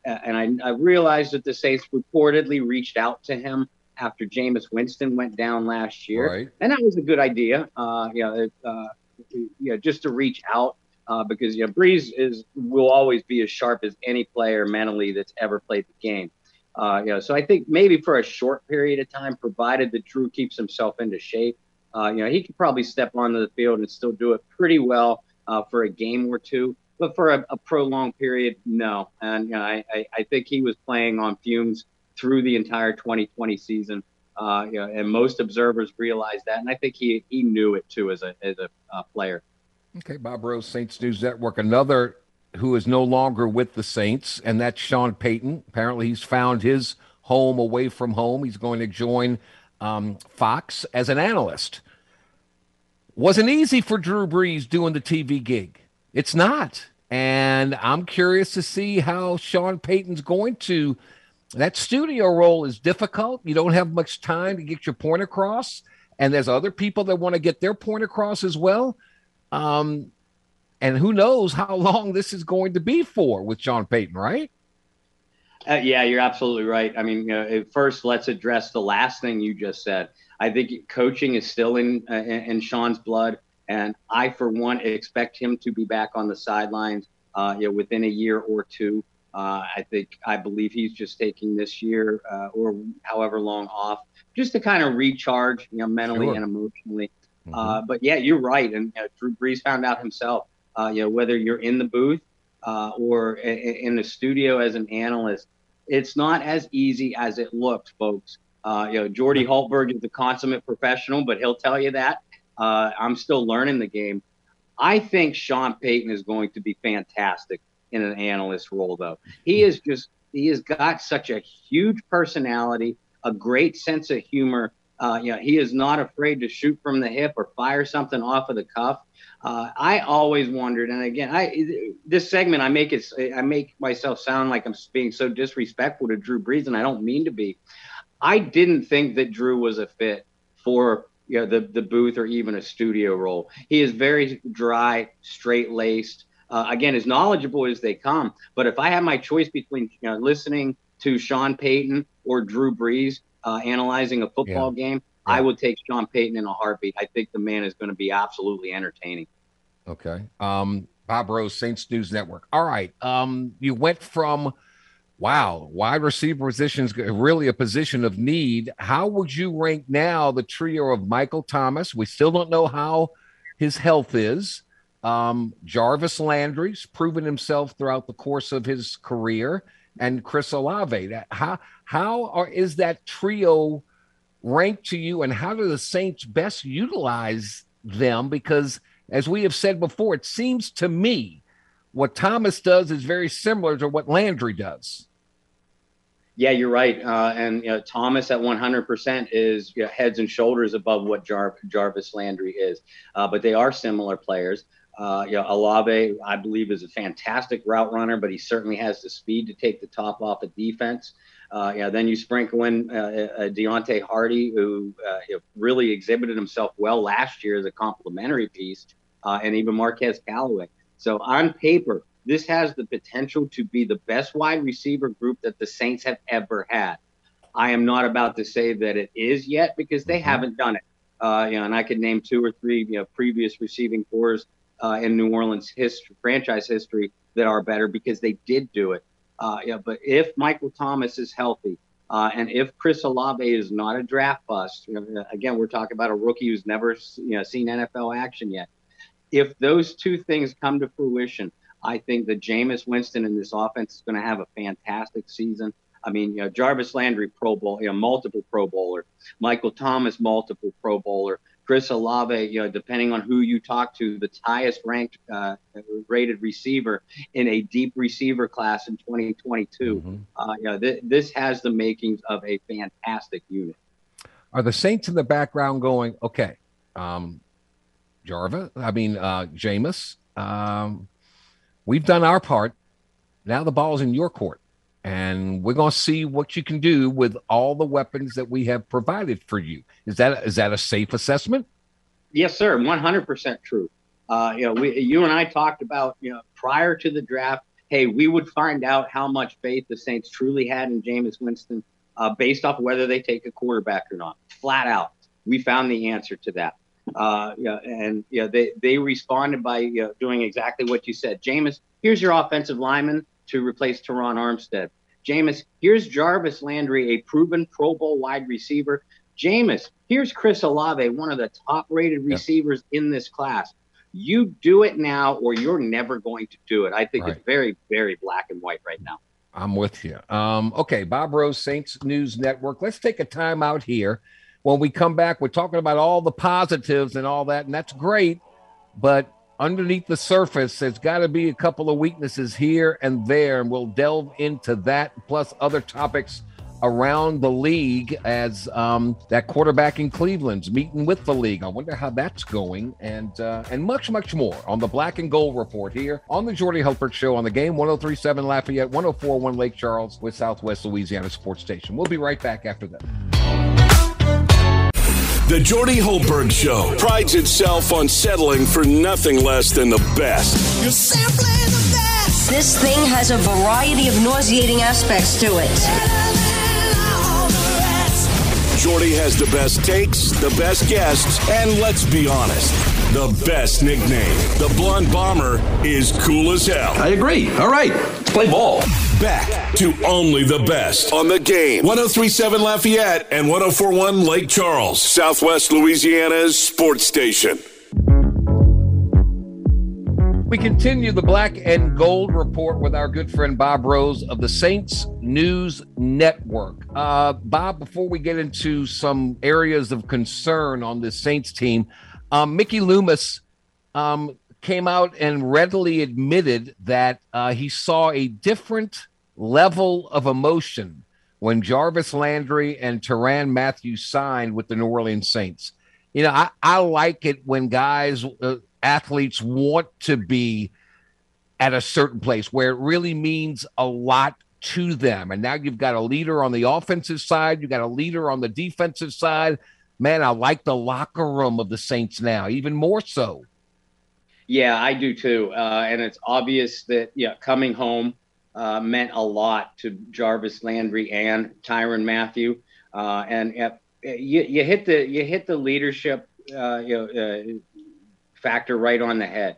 Speaker 8: And I, I, realized that the Saints reportedly reached out to him after Jameis Winston went down last year, right. and that was a good idea. Uh, you know, uh, you know, just to reach out uh, because you know Brees is will always be as sharp as any player mentally that's ever played the game. Uh, you know, so I think maybe for a short period of time, provided that Drew keeps himself into shape, uh, you know, he could probably step onto the field and still do it pretty well uh, for a game or two but for a, a prolonged period, no. And you know, I, I, I, think he was playing on fumes through the entire 2020 season. Uh, you know, and most observers realized that, and I think he he knew it too as a as a uh, player.
Speaker 3: Okay, Bob Rose, Saints News Network. Another who is no longer with the Saints, and that's Sean Payton. Apparently, he's found his home away from home. He's going to join um, Fox as an analyst. Wasn't easy for Drew Brees doing the TV gig. It's not. And I'm curious to see how Sean Payton's going to. That studio role is difficult. You don't have much time to get your point across. And there's other people that want to get their point across as well. Um, and who knows how long this is going to be for with Sean Payton, right?
Speaker 8: Uh, yeah, you're absolutely right. I mean, first, let's address the last thing you just said. I think coaching is still in uh, in Sean's blood. And I, for one, expect him to be back on the sidelines uh, you know, within a year or two. Uh, I think I believe he's just taking this year uh, or however long off just to kind of recharge, you know, mentally sure. and emotionally. Mm-hmm. Uh, but yeah, you're right. And you know, Drew Brees found out himself. Uh, you know, whether you're in the booth uh, or in, in the studio as an analyst, it's not as easy as it looks, folks. Uh, you know, Jordy Hultberg is a consummate professional, but he'll tell you that. Uh, I'm still learning the game. I think Sean Payton is going to be fantastic in an analyst role, though. He is just, he has got such a huge personality, a great sense of humor. Uh, you know, he is not afraid to shoot from the hip or fire something off of the cuff. Uh, I always wondered, and again, I this segment I make it I make myself sound like I'm being so disrespectful to Drew Brees, and I don't mean to be. I didn't think that Drew was a fit for you know, the, the booth or even a studio role. He is very dry, straight laced. Uh, again, as knowledgeable as they come. But if I have my choice between you know, listening to Sean Payton or Drew Brees uh, analyzing a football yeah. game, yeah. I would take Sean Payton in a heartbeat. I think the man is going to be absolutely entertaining.
Speaker 3: Okay. Um, Bob Rose, Saints News Network. All right. Um, you went from wow, wide receiver position is really a position of need. How would you rank now the trio of Michael Thomas? We still don't know how his health is. Um, Jarvis Landry's proven himself throughout the course of his career, and Chris Olave. How how are, is that trio ranked to you, and how do the Saints best utilize them? Because as we have said before, it seems to me what Thomas does is very similar to what Landry does.
Speaker 8: Yeah, you're right. Uh, and you know, Thomas at 100% is you know, heads and shoulders above what Jar- Jarvis Landry is. Uh, but they are similar players. Uh, you know, Olave, I believe, is a fantastic route runner, but he certainly has the speed to take the top off of defense. Uh, yeah, then you sprinkle in uh, uh, Deonte Harty, who uh, really exhibited himself well last year as a complementary piece, uh, and even Marquez Callaway. So on paper, this has the potential to be the best wide receiver group that the Saints have ever had. I am not about to say that it is yet because they mm-hmm. haven't done it. Uh, you know, and I could name two or three you know previous receiving cores uh, in New Orleans history, franchise history that are better because they did do it. Uh, yeah, but if Michael Thomas is healthy, uh, and if Chris Olave is not a draft bust, you know, again, we're talking about a rookie who's never you know seen NFL action yet. If those two things come to fruition, I think that Jameis Winston in this offense is going to have a fantastic season. I mean, you know, Jarvis Landry, Pro Bowl, you know, multiple Pro Bowler, Michael Thomas, multiple Pro Bowler, Chris Olave, you know, depending on who you talk to, the highest ranked uh, rated receiver in a deep receiver class in 2022. Mm-hmm. Uh, you know, th- this has the makings of a fantastic unit.
Speaker 3: Are the Saints in the background going, okay, um, Jarva, I mean, uh, Jameis, um, we've done our part. Now the ball's in your court and we're going to see what you can do with all the weapons that we have provided for you. Is that is that a safe assessment?
Speaker 8: Yes, sir. One hundred percent true. Uh, you know, we, you and I talked about you know prior to the draft. Hey, we would find out how much faith the Saints truly had in Jameis Winston uh, based off whether they take a quarterback or not. Flat out, we found the answer to that. Uh, yeah, and yeah, they they responded by you know, doing exactly what you said. Jameis, here's your offensive lineman to replace Terron Armstead. Jameis, here's Jarvis Landry, a proven Pro Bowl wide receiver. Jameis, here's Chris Olave, one of the top rated receivers in this class. You do it now, or you're never going to do it. I think right. it's very, very black and white right now.
Speaker 3: I'm with you. Um, okay, Bob Rose, Saints News Network. Let's take a time out here. When we come back, we're talking about all the positives and all that, and that's great. But underneath the surface, there's got to be a couple of weaknesses here and there, and we'll delve into that plus other topics around the league as um, that quarterback in Cleveland's meeting with the league. I wonder how that's going, and uh, and much much more on the Black and Gold report here on the Jordy Hultberg Show on the game 103.7 Lafayette, 104.1 Lake Charles with Southwest Louisiana Sports Station. We'll be right back after that.
Speaker 2: The Jordy Hultberg Show prides itself on settling for nothing less than the best. You're simply
Speaker 9: the best. This thing has a variety of nauseating aspects to it.
Speaker 2: Jordy has the best takes, the best guests, and let's be honest, the best nickname. The Blonde Bomber is cool as hell.
Speaker 10: I agree. All right, let's play ball.
Speaker 2: Back to only the best on the game. 1037 Lafayette and 1041 Lake Charles, Southwest Louisiana's sports station.
Speaker 3: We continue the black and gold report with our good friend Bob Rose of the Saints News Network. Uh, Bob, before we get into some areas of concern on the Saints team, um, Mickey Loomis um, came out and readily admitted that uh, he saw a different level of emotion when Jarvis Landry and Tyrann Matthews signed with the New Orleans Saints. You know, I, I like it when guys, uh, athletes want to be at a certain place where it really means a lot to them. And now you've got a leader on the offensive side, you've got a leader on the defensive side. Man, I like the locker room of the Saints now, even more so.
Speaker 8: Yeah, I do too. Uh, and it's obvious that yeah, coming home uh, meant a lot to Jarvis Landry and Tyrann Mathieu. Uh, and you, you hit the you hit the leadership uh, you know, uh, factor right on the head.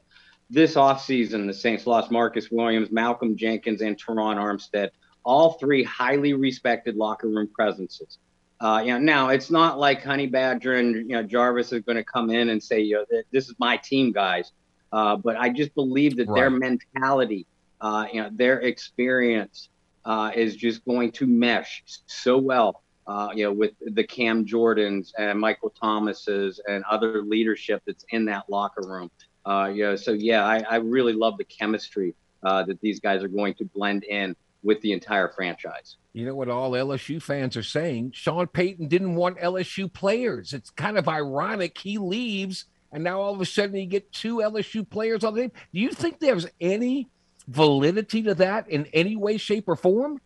Speaker 8: This offseason, the Saints lost Marcus Williams, Malcolm Jenkins, and Terron Armstead, all three highly respected locker room presences. Uh, you know, now it's not like Honey Badger and you know Jarvis is going to come in and say, you know, this is my team, guys. Uh, but I just believe that right. their mentality, uh, you know, their experience uh, is just going to mesh so well, uh, you know, with the Cam Jordans and Michael Thomases and other leadership that's in that locker room. Uh, you know, so yeah, I, I really love the chemistry that these guys are going to blend in with the entire franchise.
Speaker 3: You know what all LSU fans are saying? Sean Payton didn't want LSU players. It's kind of ironic he leaves and now all of a sudden you get two LSU players on the team. Do you think there's any validity to that in any way, shape, or form?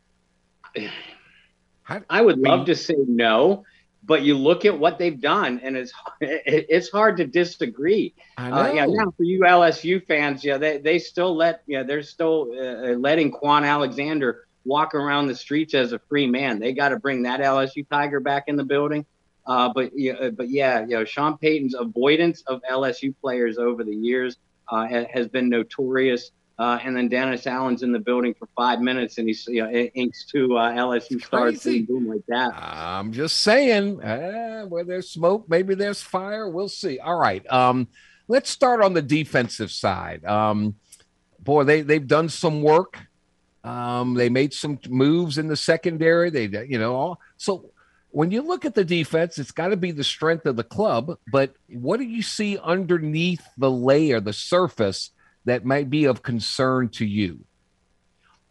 Speaker 8: How, I would I mean, love to say no, but you look at what they've done, and it's it's hard to disagree.
Speaker 3: I know. Uh,
Speaker 8: yeah, now for you LSU fans, yeah, they they still let yeah they're still uh, letting Kwon Alexander walk around the streets as a free man. They got to bring that LSU Tiger back in the building. Uh, but yeah, but yeah, you know, Sean Payton's avoidance of LSU players over the years uh, has been notorious. Uh, and then Dennis Allen's in the building for five minutes, and he's you know, inks two uh, LSU stars, and boom like that.
Speaker 3: I'm just saying, uh, where there's smoke, maybe there's fire. We'll see. All right, um, let's start on the defensive side. Um, boy, they they've done some work. Um, they made some moves in the secondary. They, you know, all, so when you look at the defense, it's got to be the strength of the club. But what do you see underneath the layer, the surface, that might be of concern to you?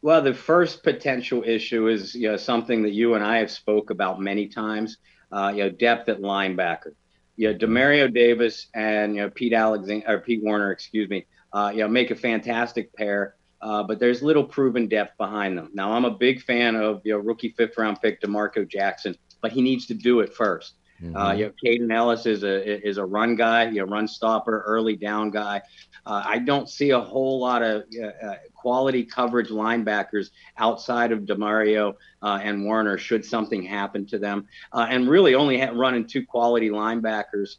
Speaker 8: Well, the first potential issue is you know something that you and I have spoke about many times. Uh, you know, depth at linebacker. You know, Demario Davis and you know Pete Alexander or Pete Werner, excuse me. Uh, you know, make a fantastic pair. Uh, but there's little proven depth behind them. Now, I'm a big fan of you know rookie fifth round pick D'Marco Jackson but he needs to do it 1st mm-hmm. uh, you know, Kaden Elliss is a is a run guy, you know, run stopper, early down guy. Uh, I don't see a whole lot of uh, uh quality coverage linebackers outside of Demario uh, and Warner. should something happen to them. Uh, and really, only ha- running two quality linebackers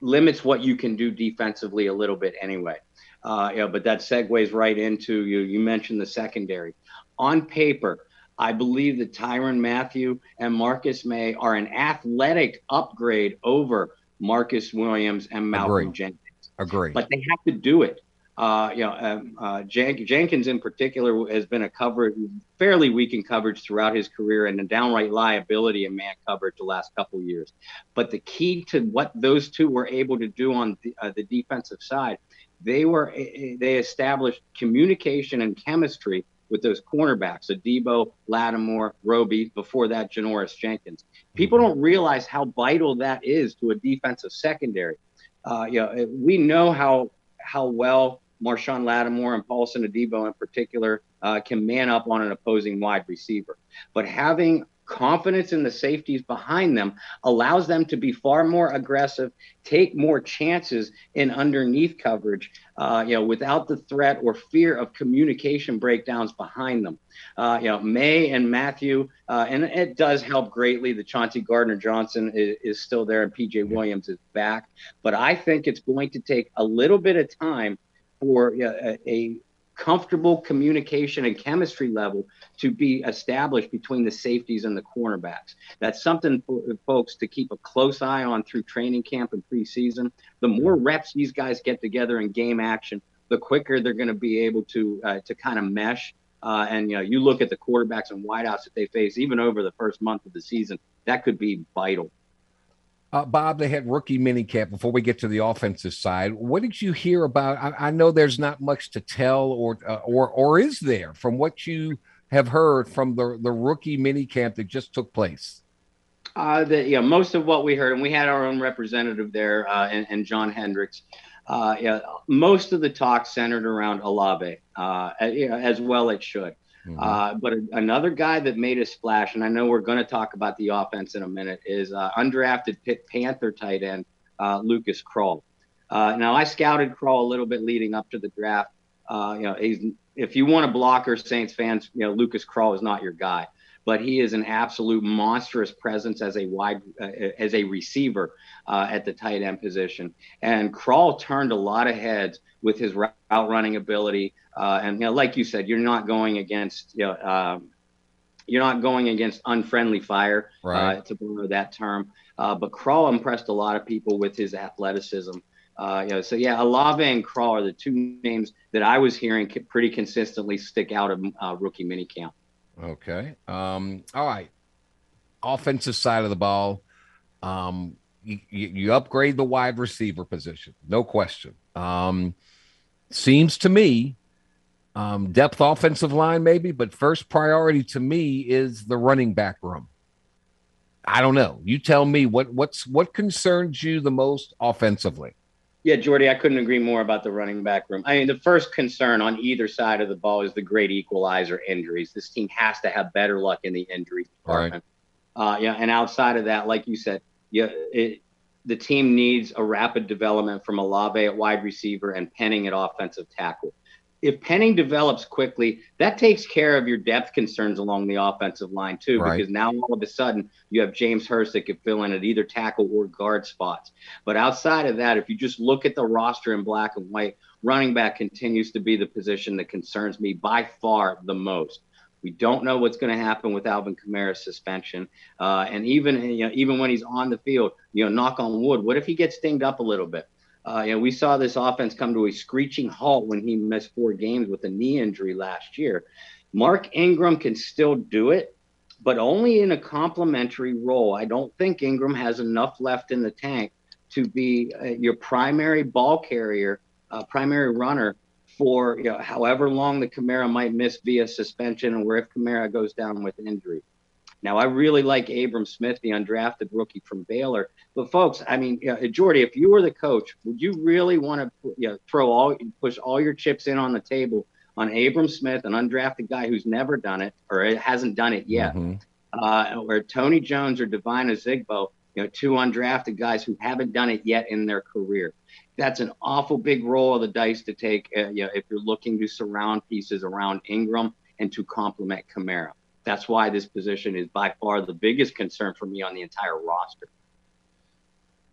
Speaker 8: limits what you can do defensively a little bit anyway. Uh, you know, but that segues right into you. You mentioned the secondary. On paper, I believe that Tyrann Mathieu and Marcus Maye are an athletic upgrade over Marcus Williams and Malcolm Agreed. Jenkins.
Speaker 3: Agree.
Speaker 8: But they have to do it. Uh, you know, um, uh, Jen- Jenkins in particular has been a cover fairly weak in coverage throughout his career and a downright liability in man coverage the last couple years. But the key to what those two were able to do on the, uh, the defensive side, they were they established communication and chemistry with those cornerbacks, Adebo, Lattimore, Roby, before that, Janoris Jenkins. People don't realize how vital that is to a defensive secondary. Uh, you know, we know how how well Marshon Lattimore and Paulson Adebo in particular uh, can man up on an opposing wide receiver. But having confidence in the safeties behind them allows them to be far more aggressive, take more chances in underneath coverage, uh, you know, without the threat or fear of communication breakdowns behind them. Uh, you know, Maye and Mathieu, uh, and it does help greatly. The Chauncey Gardner Johnson is, is still there, and PJ Williams is back. But I think it's going to take a little bit of time for a, a comfortable communication and chemistry level to be established between the safeties and the cornerbacks. That's something for folks to keep a close eye on through training camp and preseason. The more reps these guys get together in game action, the quicker they're going to be able to uh, to kind of mesh. Uh, and you know, you look at the quarterbacks and wideouts that they face, even over the first month of the season, that could be vital.
Speaker 3: Uh, Bob, they had rookie minicamp before we get to the offensive side. What did you hear about? I, I know there's not much to tell, or uh, or or is there from what you have heard from the the rookie minicamp that just took place?
Speaker 8: Uh, the, yeah, most of what we heard, and we had our own representative there, uh, and, and John Hendricks. Uh, yeah, most of the talk centered around Olave, uh, as well it should. Mm-hmm. Uh, but a, another guy that made a splash, and I know we're going to talk about the offense in a minute, is uh, undrafted Pitt Panther tight end uh, Lucas Krull. Uh, now I scouted Krull a little bit leading up to the draft. Uh, you know, if you want a blocker, Saints fans, you know Lucas Krull is not your guy, but he is an absolute monstrous presence as a wide uh, as a receiver at the tight end position. And Krull turned a lot of heads with his route running ability. Uh, and you know, like you said, you're not going against you know, um, you're not going against unfriendly fire, uh, right. uh, to borrow that term. Uh, but Krull impressed a lot of people with his athleticism. Uh, you know, so yeah, Olave and Krull are the two names that I was hearing pretty consistently stick out of uh, rookie minicamp.
Speaker 3: Okay. Um, all right. Offensive side of the ball. Um, you, you, upgrade the wide receiver position, no question. Um, seems to me um, depth offensive line, maybe, but first priority to me is the running back room. I don't know. You tell me what what's what concerns you the most offensively.
Speaker 8: Yeah, Jordy, I couldn't agree more about the running back room. I mean, the first concern on either side of the ball is the great equalizer injuries. This team has to have better luck in the injury department. Right. Uh, yeah, and outside of that, like you said, yeah, it, the team needs a rapid development from Olave at wide receiver and Penning at offensive tackle if Penning develops quickly, that takes care of your depth concerns along the offensive line too, right. because now all of a sudden you have James Hurst that can fill in at either tackle or guard spots. But outside of that, if you just look at the roster in black and white, running back continues to be the position that concerns me by far the most. We don't know what's going to happen with Alvin Kamara's suspension, uh, and even you know even when he's on the field, you know, knock on wood, what if he gets dinged up a little bit? Uh, you know, we saw this offense come to a screeching halt when he missed four games with a knee injury last year. Mark Ingram can still do it, but only in a complementary role. I don't think Ingram has enough left in the tank to be uh, your primary ball carrier, uh, primary runner for you know, however long the Kamara might miss via suspension or if Kamara goes down with injury. Now, I really like Abram Smith, the undrafted rookie from Baylor. But folks, I mean, you know, Jordy, if you were the coach, would you really want to you know, throw all push all your chips in on the table on Abram Smith, an undrafted guy who's never done it or hasn't done it yet, mm-hmm. uh, or Tony Jones or Devine Ozigbo, you know, two undrafted guys who haven't done it yet in their career. That's an awful big roll of the dice to take. Uh, you know, if you're looking to surround pieces around Ingram and to complement Kamara. That's why this position is by far the biggest concern for me on the entire roster.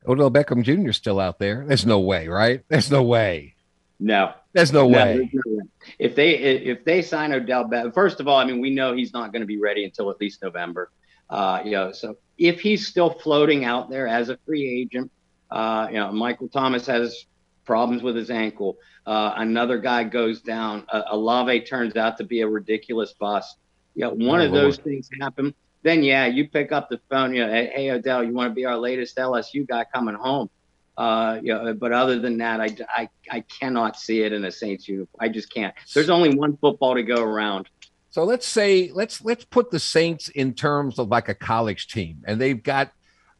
Speaker 3: Odell Beckham Jr. is still out there. There's no way, right? There's no way.
Speaker 8: No,
Speaker 3: there's no, no way. no.
Speaker 8: If they if they sign Odell Beckham, first of all, I mean we know he's not going to be ready until at least November. Uh, you know, so if he's still floating out there as a free agent, uh, you know, Michael Thomas has problems with his ankle. Uh, another guy goes down. Uh, Olave turns out to be a ridiculous bust. You know, one oh, of Lord. those things happen. Then yeah, you pick up the phone. You know, hey, hey Odell, you want to be our latest LSU guy coming home? Uh, you know, but other than that, I, I, I cannot see it in a Saints uniform. I just can't. There's only one football to go around.
Speaker 3: So let's say let's let's put the Saints in terms of like a college team, and they've got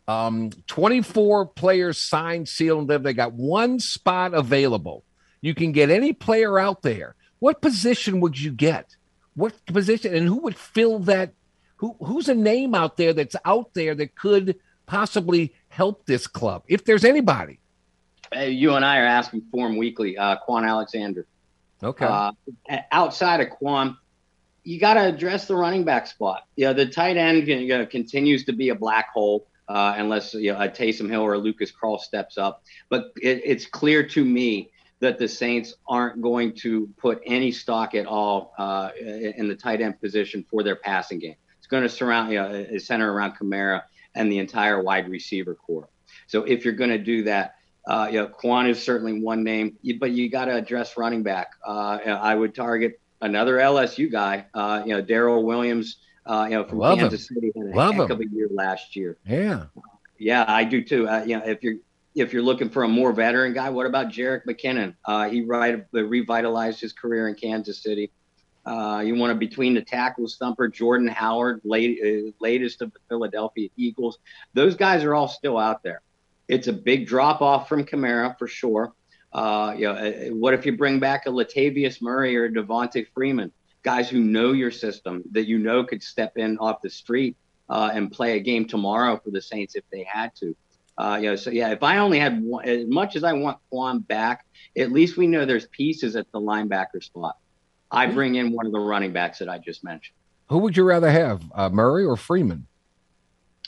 Speaker 3: um, 24 players signed, sealed, and they got one spot available. You can get any player out there. What position would you get? What position and who would fill that? Who who's a name out there that's out there that could possibly help this club if there's anybody?
Speaker 8: Hey, you and I are asking for him weekly. Uh, Kwon Alexander.
Speaker 3: Okay. Uh,
Speaker 8: outside of Kwon, you got to address the running back spot. You know, the tight end you know, continues to be a black hole uh, unless you know, a Taysom Hill or a Lucas Krull steps up. But it, it's clear to me that the Saints aren't going to put any stock at all uh, in the tight end position for their passing game. It's going to surround, you know, center around Kamara and the entire wide receiver core. So if you're going to do that, uh, you know, Kwon is certainly one name, but you got to address running back. Uh, I would target another LSU guy, uh, you know, Darrel Williams, uh, you know, from Love Kansas him. City had a Love heck him. of a year last year.
Speaker 3: Yeah.
Speaker 8: Yeah, I do too. Uh, you know, if you're if you're looking for a more veteran guy, what about Jerick McKinnon? Uh, he right, revitalized his career in Kansas City. Uh, you want to between the tackles thumper Jordan Howard, late, uh, latest of the Philadelphia Eagles. Those guys are all still out there. It's a big drop off from Kamara for sure. Uh, you know, uh, what if you bring back a Latavius Murray or Devonta Freeman, guys who know your system that you know could step in off the street uh, and play a game tomorrow for the Saints if they had to. Uh, you know, so yeah, if I only had one, as much as I want Kwon back, at least we know there's pieces at the linebacker spot. I bring in one of the running backs that I just mentioned.
Speaker 3: Who would you rather have, uh, Murray or Freeman?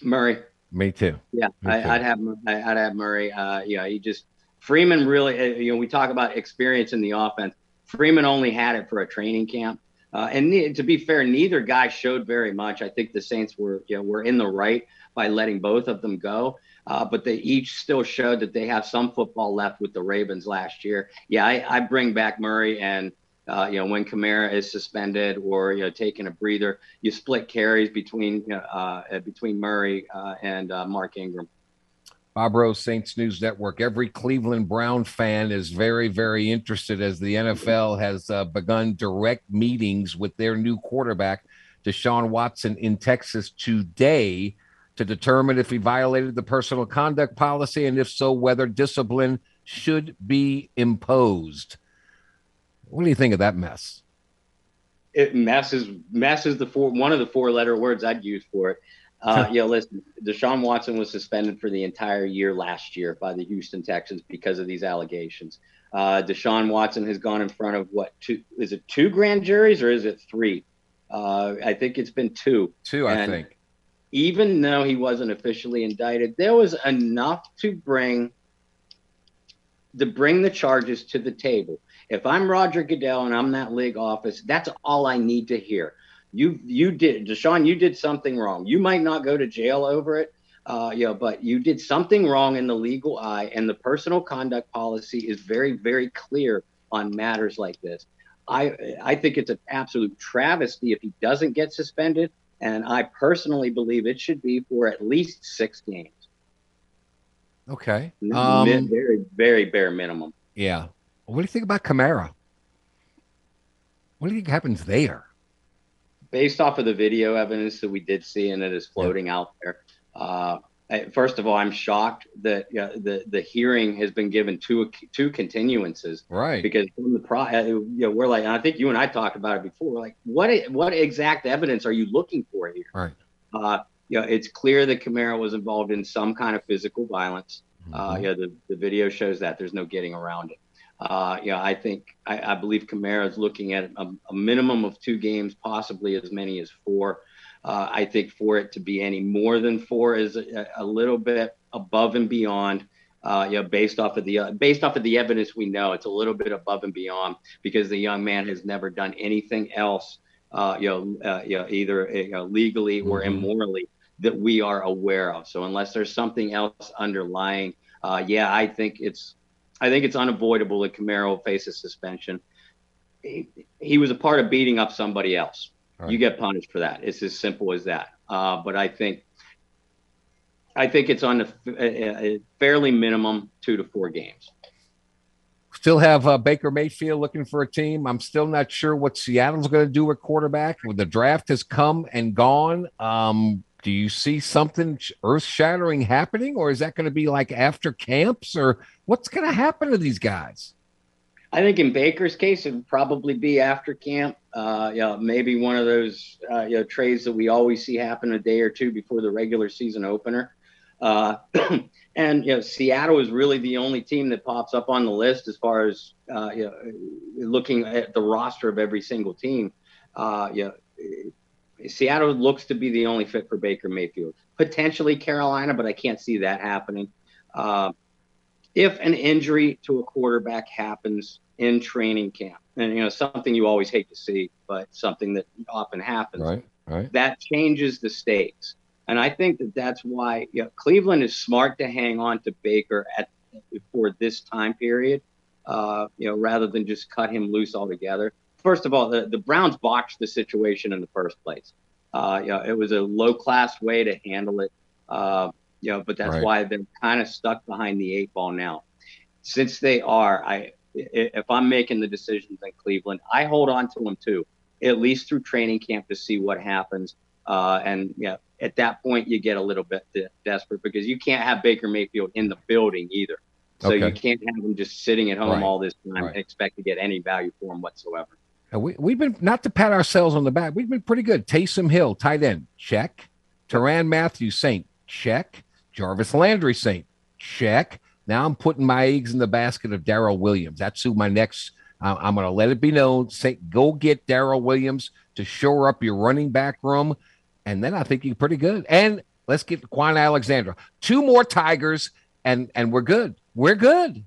Speaker 8: Murray.
Speaker 3: Me too.
Speaker 8: Yeah,
Speaker 3: Me.
Speaker 8: I, would have I'd have Murray. Uh, yeah, he just Freeman really. Uh, you know, we talk about experience in the offense. Freeman only had it for a training camp. Uh, and to be fair, neither guy showed very much. I think the Saints were, you know, were in the right by letting both of them go. Uh, but they each still showed that they have some football left with the Ravens last year. Yeah, I, I bring back Murray, and uh, you know when Kamara is suspended or you know taking a breather, you split carries between uh, between Murray uh, and uh, Mark Ingram.
Speaker 3: Bob Rose, Saints News Network. Every Cleveland Brown fan is very, very interested as the NFL has uh, begun direct meetings with their new quarterback, Deshaun Watson, in Texas today to determine if he violated the personal conduct policy and if so, whether discipline should be imposed. What do you think of that mess?
Speaker 8: It messes messes the four one of the four letter words I'd use for it. Uh, yeah, listen, Deshaun Watson was suspended for the entire year last year by the Houston Texans because of these allegations. Uh, Deshaun Watson has gone in front of what two? Is it two grand juries or is it three? Uh, I think it's been two.
Speaker 3: Two, I think
Speaker 8: even though he wasn't officially indicted, there was enough to bring to bring the charges to the table. If I'm Roger Goodell and I'm that league office, that's all I need to hear. You you did Deshaun, you did something wrong. You might not go to jail over it, uh, but you did something wrong in the legal eye, and the personal conduct policy is very very clear on matters like this. I I think it's an absolute travesty if he doesn't get suspended and I personally believe it should be for at least six games.
Speaker 3: Okay.
Speaker 8: Um, very, very bare minimum.
Speaker 3: Yeah. What do you think about Kamara? What do you think happens there?
Speaker 8: Based off of the video evidence that we did see and that is floating yeah. out there, uh, first of all, I'm shocked that uh, the the hearing has been given two two continuances.
Speaker 3: Right.
Speaker 8: Because from the pro, uh, you know, we're like, I think you and I talked about it before. Like, what what exact evidence are you looking for here?
Speaker 3: Right.
Speaker 8: Uh, you know, it's clear that Kamara was involved in some kind of physical violence. Uh, mm-hmm. Uh, yeah, the, the video shows that there's no getting around it. Uh, you know, I think I, I believe Kamara is looking at a, a, minimum of two games, possibly as many as four. Uh, I think for it to be any more than four is a, a little bit above and beyond. Uh, you know, based off of the uh, based off of the evidence we know, it's a little bit above and beyond because the young man has never done anything else, uh, you know, uh, you know, either you know, legally or mm-hmm. immorally that we are aware of. So unless there's something else underlying, uh, yeah, I think it's I think it's unavoidable that Kamara faces suspension. He, he was a part of beating up somebody else. Right. You get punished for that. It's as simple as that. Uh, but I think I think it's on a, a, fairly minimum two to four games.
Speaker 3: Still have uh, Baker Mayfield looking for a team. I'm still not sure what Seattle's going to do at quarterback. The draft has come and gone. Um, do you see something earth shattering happening, or is that going to be like after camps, or what's going to happen to these guys?
Speaker 8: I think in Baker's case, it would probably be after camp. Uh, you know, maybe one of those uh, you know trades that we always see happen a day or two before the regular season opener. Uh, and you know, Seattle is really the only team that pops up on the list as far as uh, you know, looking at the roster of every single team. Uh, you know, Seattle looks to be the only fit for Baker Mayfield. Potentially Carolina, but I can't see that happening. Uh, if an injury to a quarterback happens in training camp, and you know something you always hate to see, but something that often happens,
Speaker 3: right, right.
Speaker 8: that changes the stakes. And I think that that's why you know, Cleveland is smart to hang on to Baker at for this time period, uh, you know, rather than just cut him loose altogether first of all, the, the Browns botched the situation in the first place. Uh, you know, it was a low class way to handle it. Uh, you know, but that's right. why they're kind of stuck behind the eight ball now. Since they are, I if I'm making the decisions in Cleveland, I hold on to them too, at least through training camp to see what happens. Uh, and yeah, at that point, you get a little bit desperate because you can't have Baker Mayfield in the building either. So okay. you can't have him just sitting at home right. all this time right. and expect to get any value for him whatsoever.
Speaker 3: We, we've been, not to pat ourselves on the back, we've been pretty good. Taysom Hill, tight end, check. Tyrann Mathieu, Saint, check. Jarvis Landry, Saint, check. Now I'm putting my eggs in the basket of Darrel Williams. That's who my next, I'm going to let it be known. Say, go get Darrel Williams to shore up your running back room. And then I think you're pretty good. And let's get Kwon Alexander. Two more Tigers, and and we're good. We're good.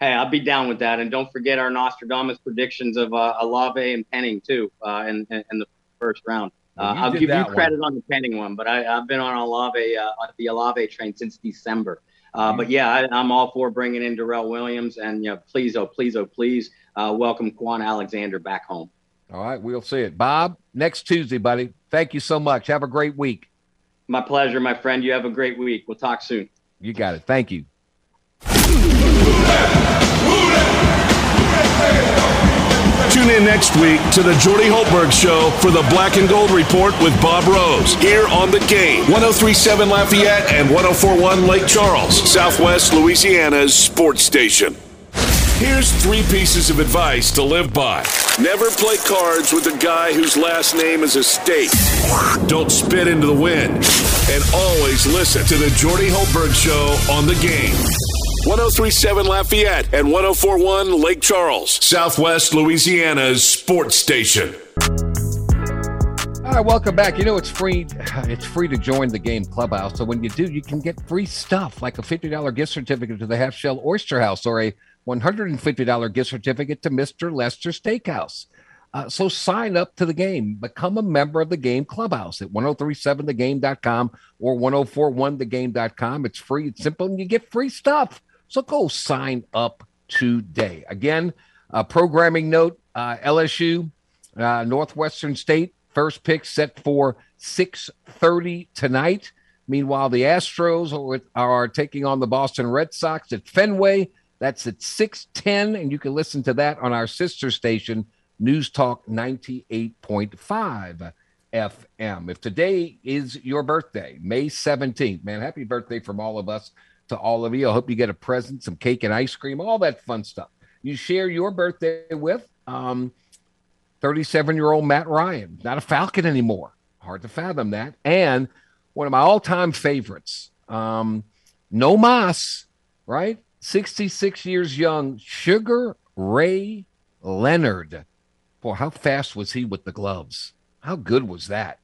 Speaker 8: Hey, I'll be down with that. And don't forget our Nostradamus predictions of uh, Olave and Penning, too, uh, in, in the first round. Uh, I'll give you credit one. on the Penning one, but I, have been on Olave, uh, the Olave train since December. Uh, but yeah, I, am all for bringing in Darrel Williams, and you know, please, oh, please, oh, please, uh, welcome Kwon Alexander back home.
Speaker 3: All right, we'll see it, Bob. Next Tuesday, buddy. Thank you so much. Have a great week.
Speaker 8: My pleasure, my friend. You have a great week. We'll talk soon.
Speaker 3: You got it. Thank you.
Speaker 2: Next week to the Jordy Hultberg Show for the Black and Gold Report with Bob Rose here on the game. 1037 Lafayette and 1041 Lake Charles, Southwest Louisiana's sports station. Here's three pieces of advice to live by. Never play cards with a guy whose last name is a state. Don't spit into the wind. And always listen to the Jordy Hultberg Show on the game. 1037 Lafayette and 1041 Lake Charles, Southwest Louisiana's sports station.
Speaker 3: All right, welcome back. You know it's free. It's free to join the game clubhouse. So when you do, you can get free stuff like a fifty dollar gift certificate to the Half Shell Oyster House or a one hundred and fifty dollar gift certificate to Mister Lester Steakhouse. Uh, so sign up to the game. Become a member of the game clubhouse at 1037thegame.com or 1041thegame.com. It's free. It's simple, and you get free stuff. So go sign up today. Again, a programming note uh, LSU, uh, Northwestern State, first pick set for 6:30 tonight. Meanwhile, the Astros are, are taking on the Boston Red Sox at Fenway. That's at 6:10, and you can listen to that on our sister station, News Talk 98.5 FM. If today is your birthday, May 17th, man, happy birthday from all of us to all of you. I hope you get a present, some cake and ice cream, all that fun stuff. You share your birthday with um, 37 year old Matt Ryan, not a Falcon anymore. Hard to fathom that. And one of my all time favorites, um, No Mas, right? 66 years young, Sugar Ray Leonard. Boy, how fast was he with the gloves? How good was that?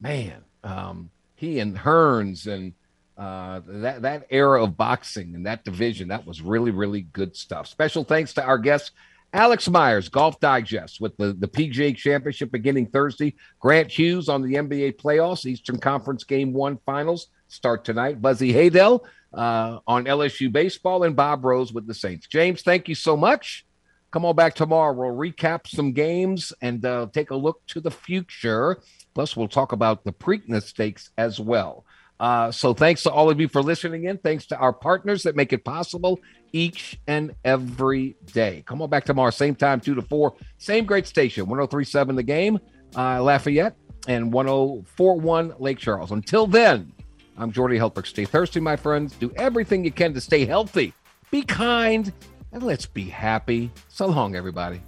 Speaker 3: Man, um, he and Hearns and uh, that that era of boxing and that division that was really really good stuff. Special thanks to our guest Alex Myers, Golf Digest, with the the PGA Championship beginning Thursday. Grant Hughes on the NBA playoffs, Eastern Conference Game One Finals start tonight. Buzzy Haydel uh, on LSU baseball, and Bob Rose with the Saints. James, thank you so much. Come on back tomorrow. We'll recap some games and uh, take a look to the future. Plus, we'll talk about the Preakness Stakes as well. Uh, so thanks to all of you for listening in. Thanks to our partners that make it possible each and every day. Come on back tomorrow, same time, 2 to 4. Same great station, 1037 The Game, uh, Lafayette, and 1041 Lake Charles. Until then, I'm Jordy Hultberg. Stay thirsty, my friends. Do everything you can to stay healthy. Be kind, and let's be happy. So long, everybody.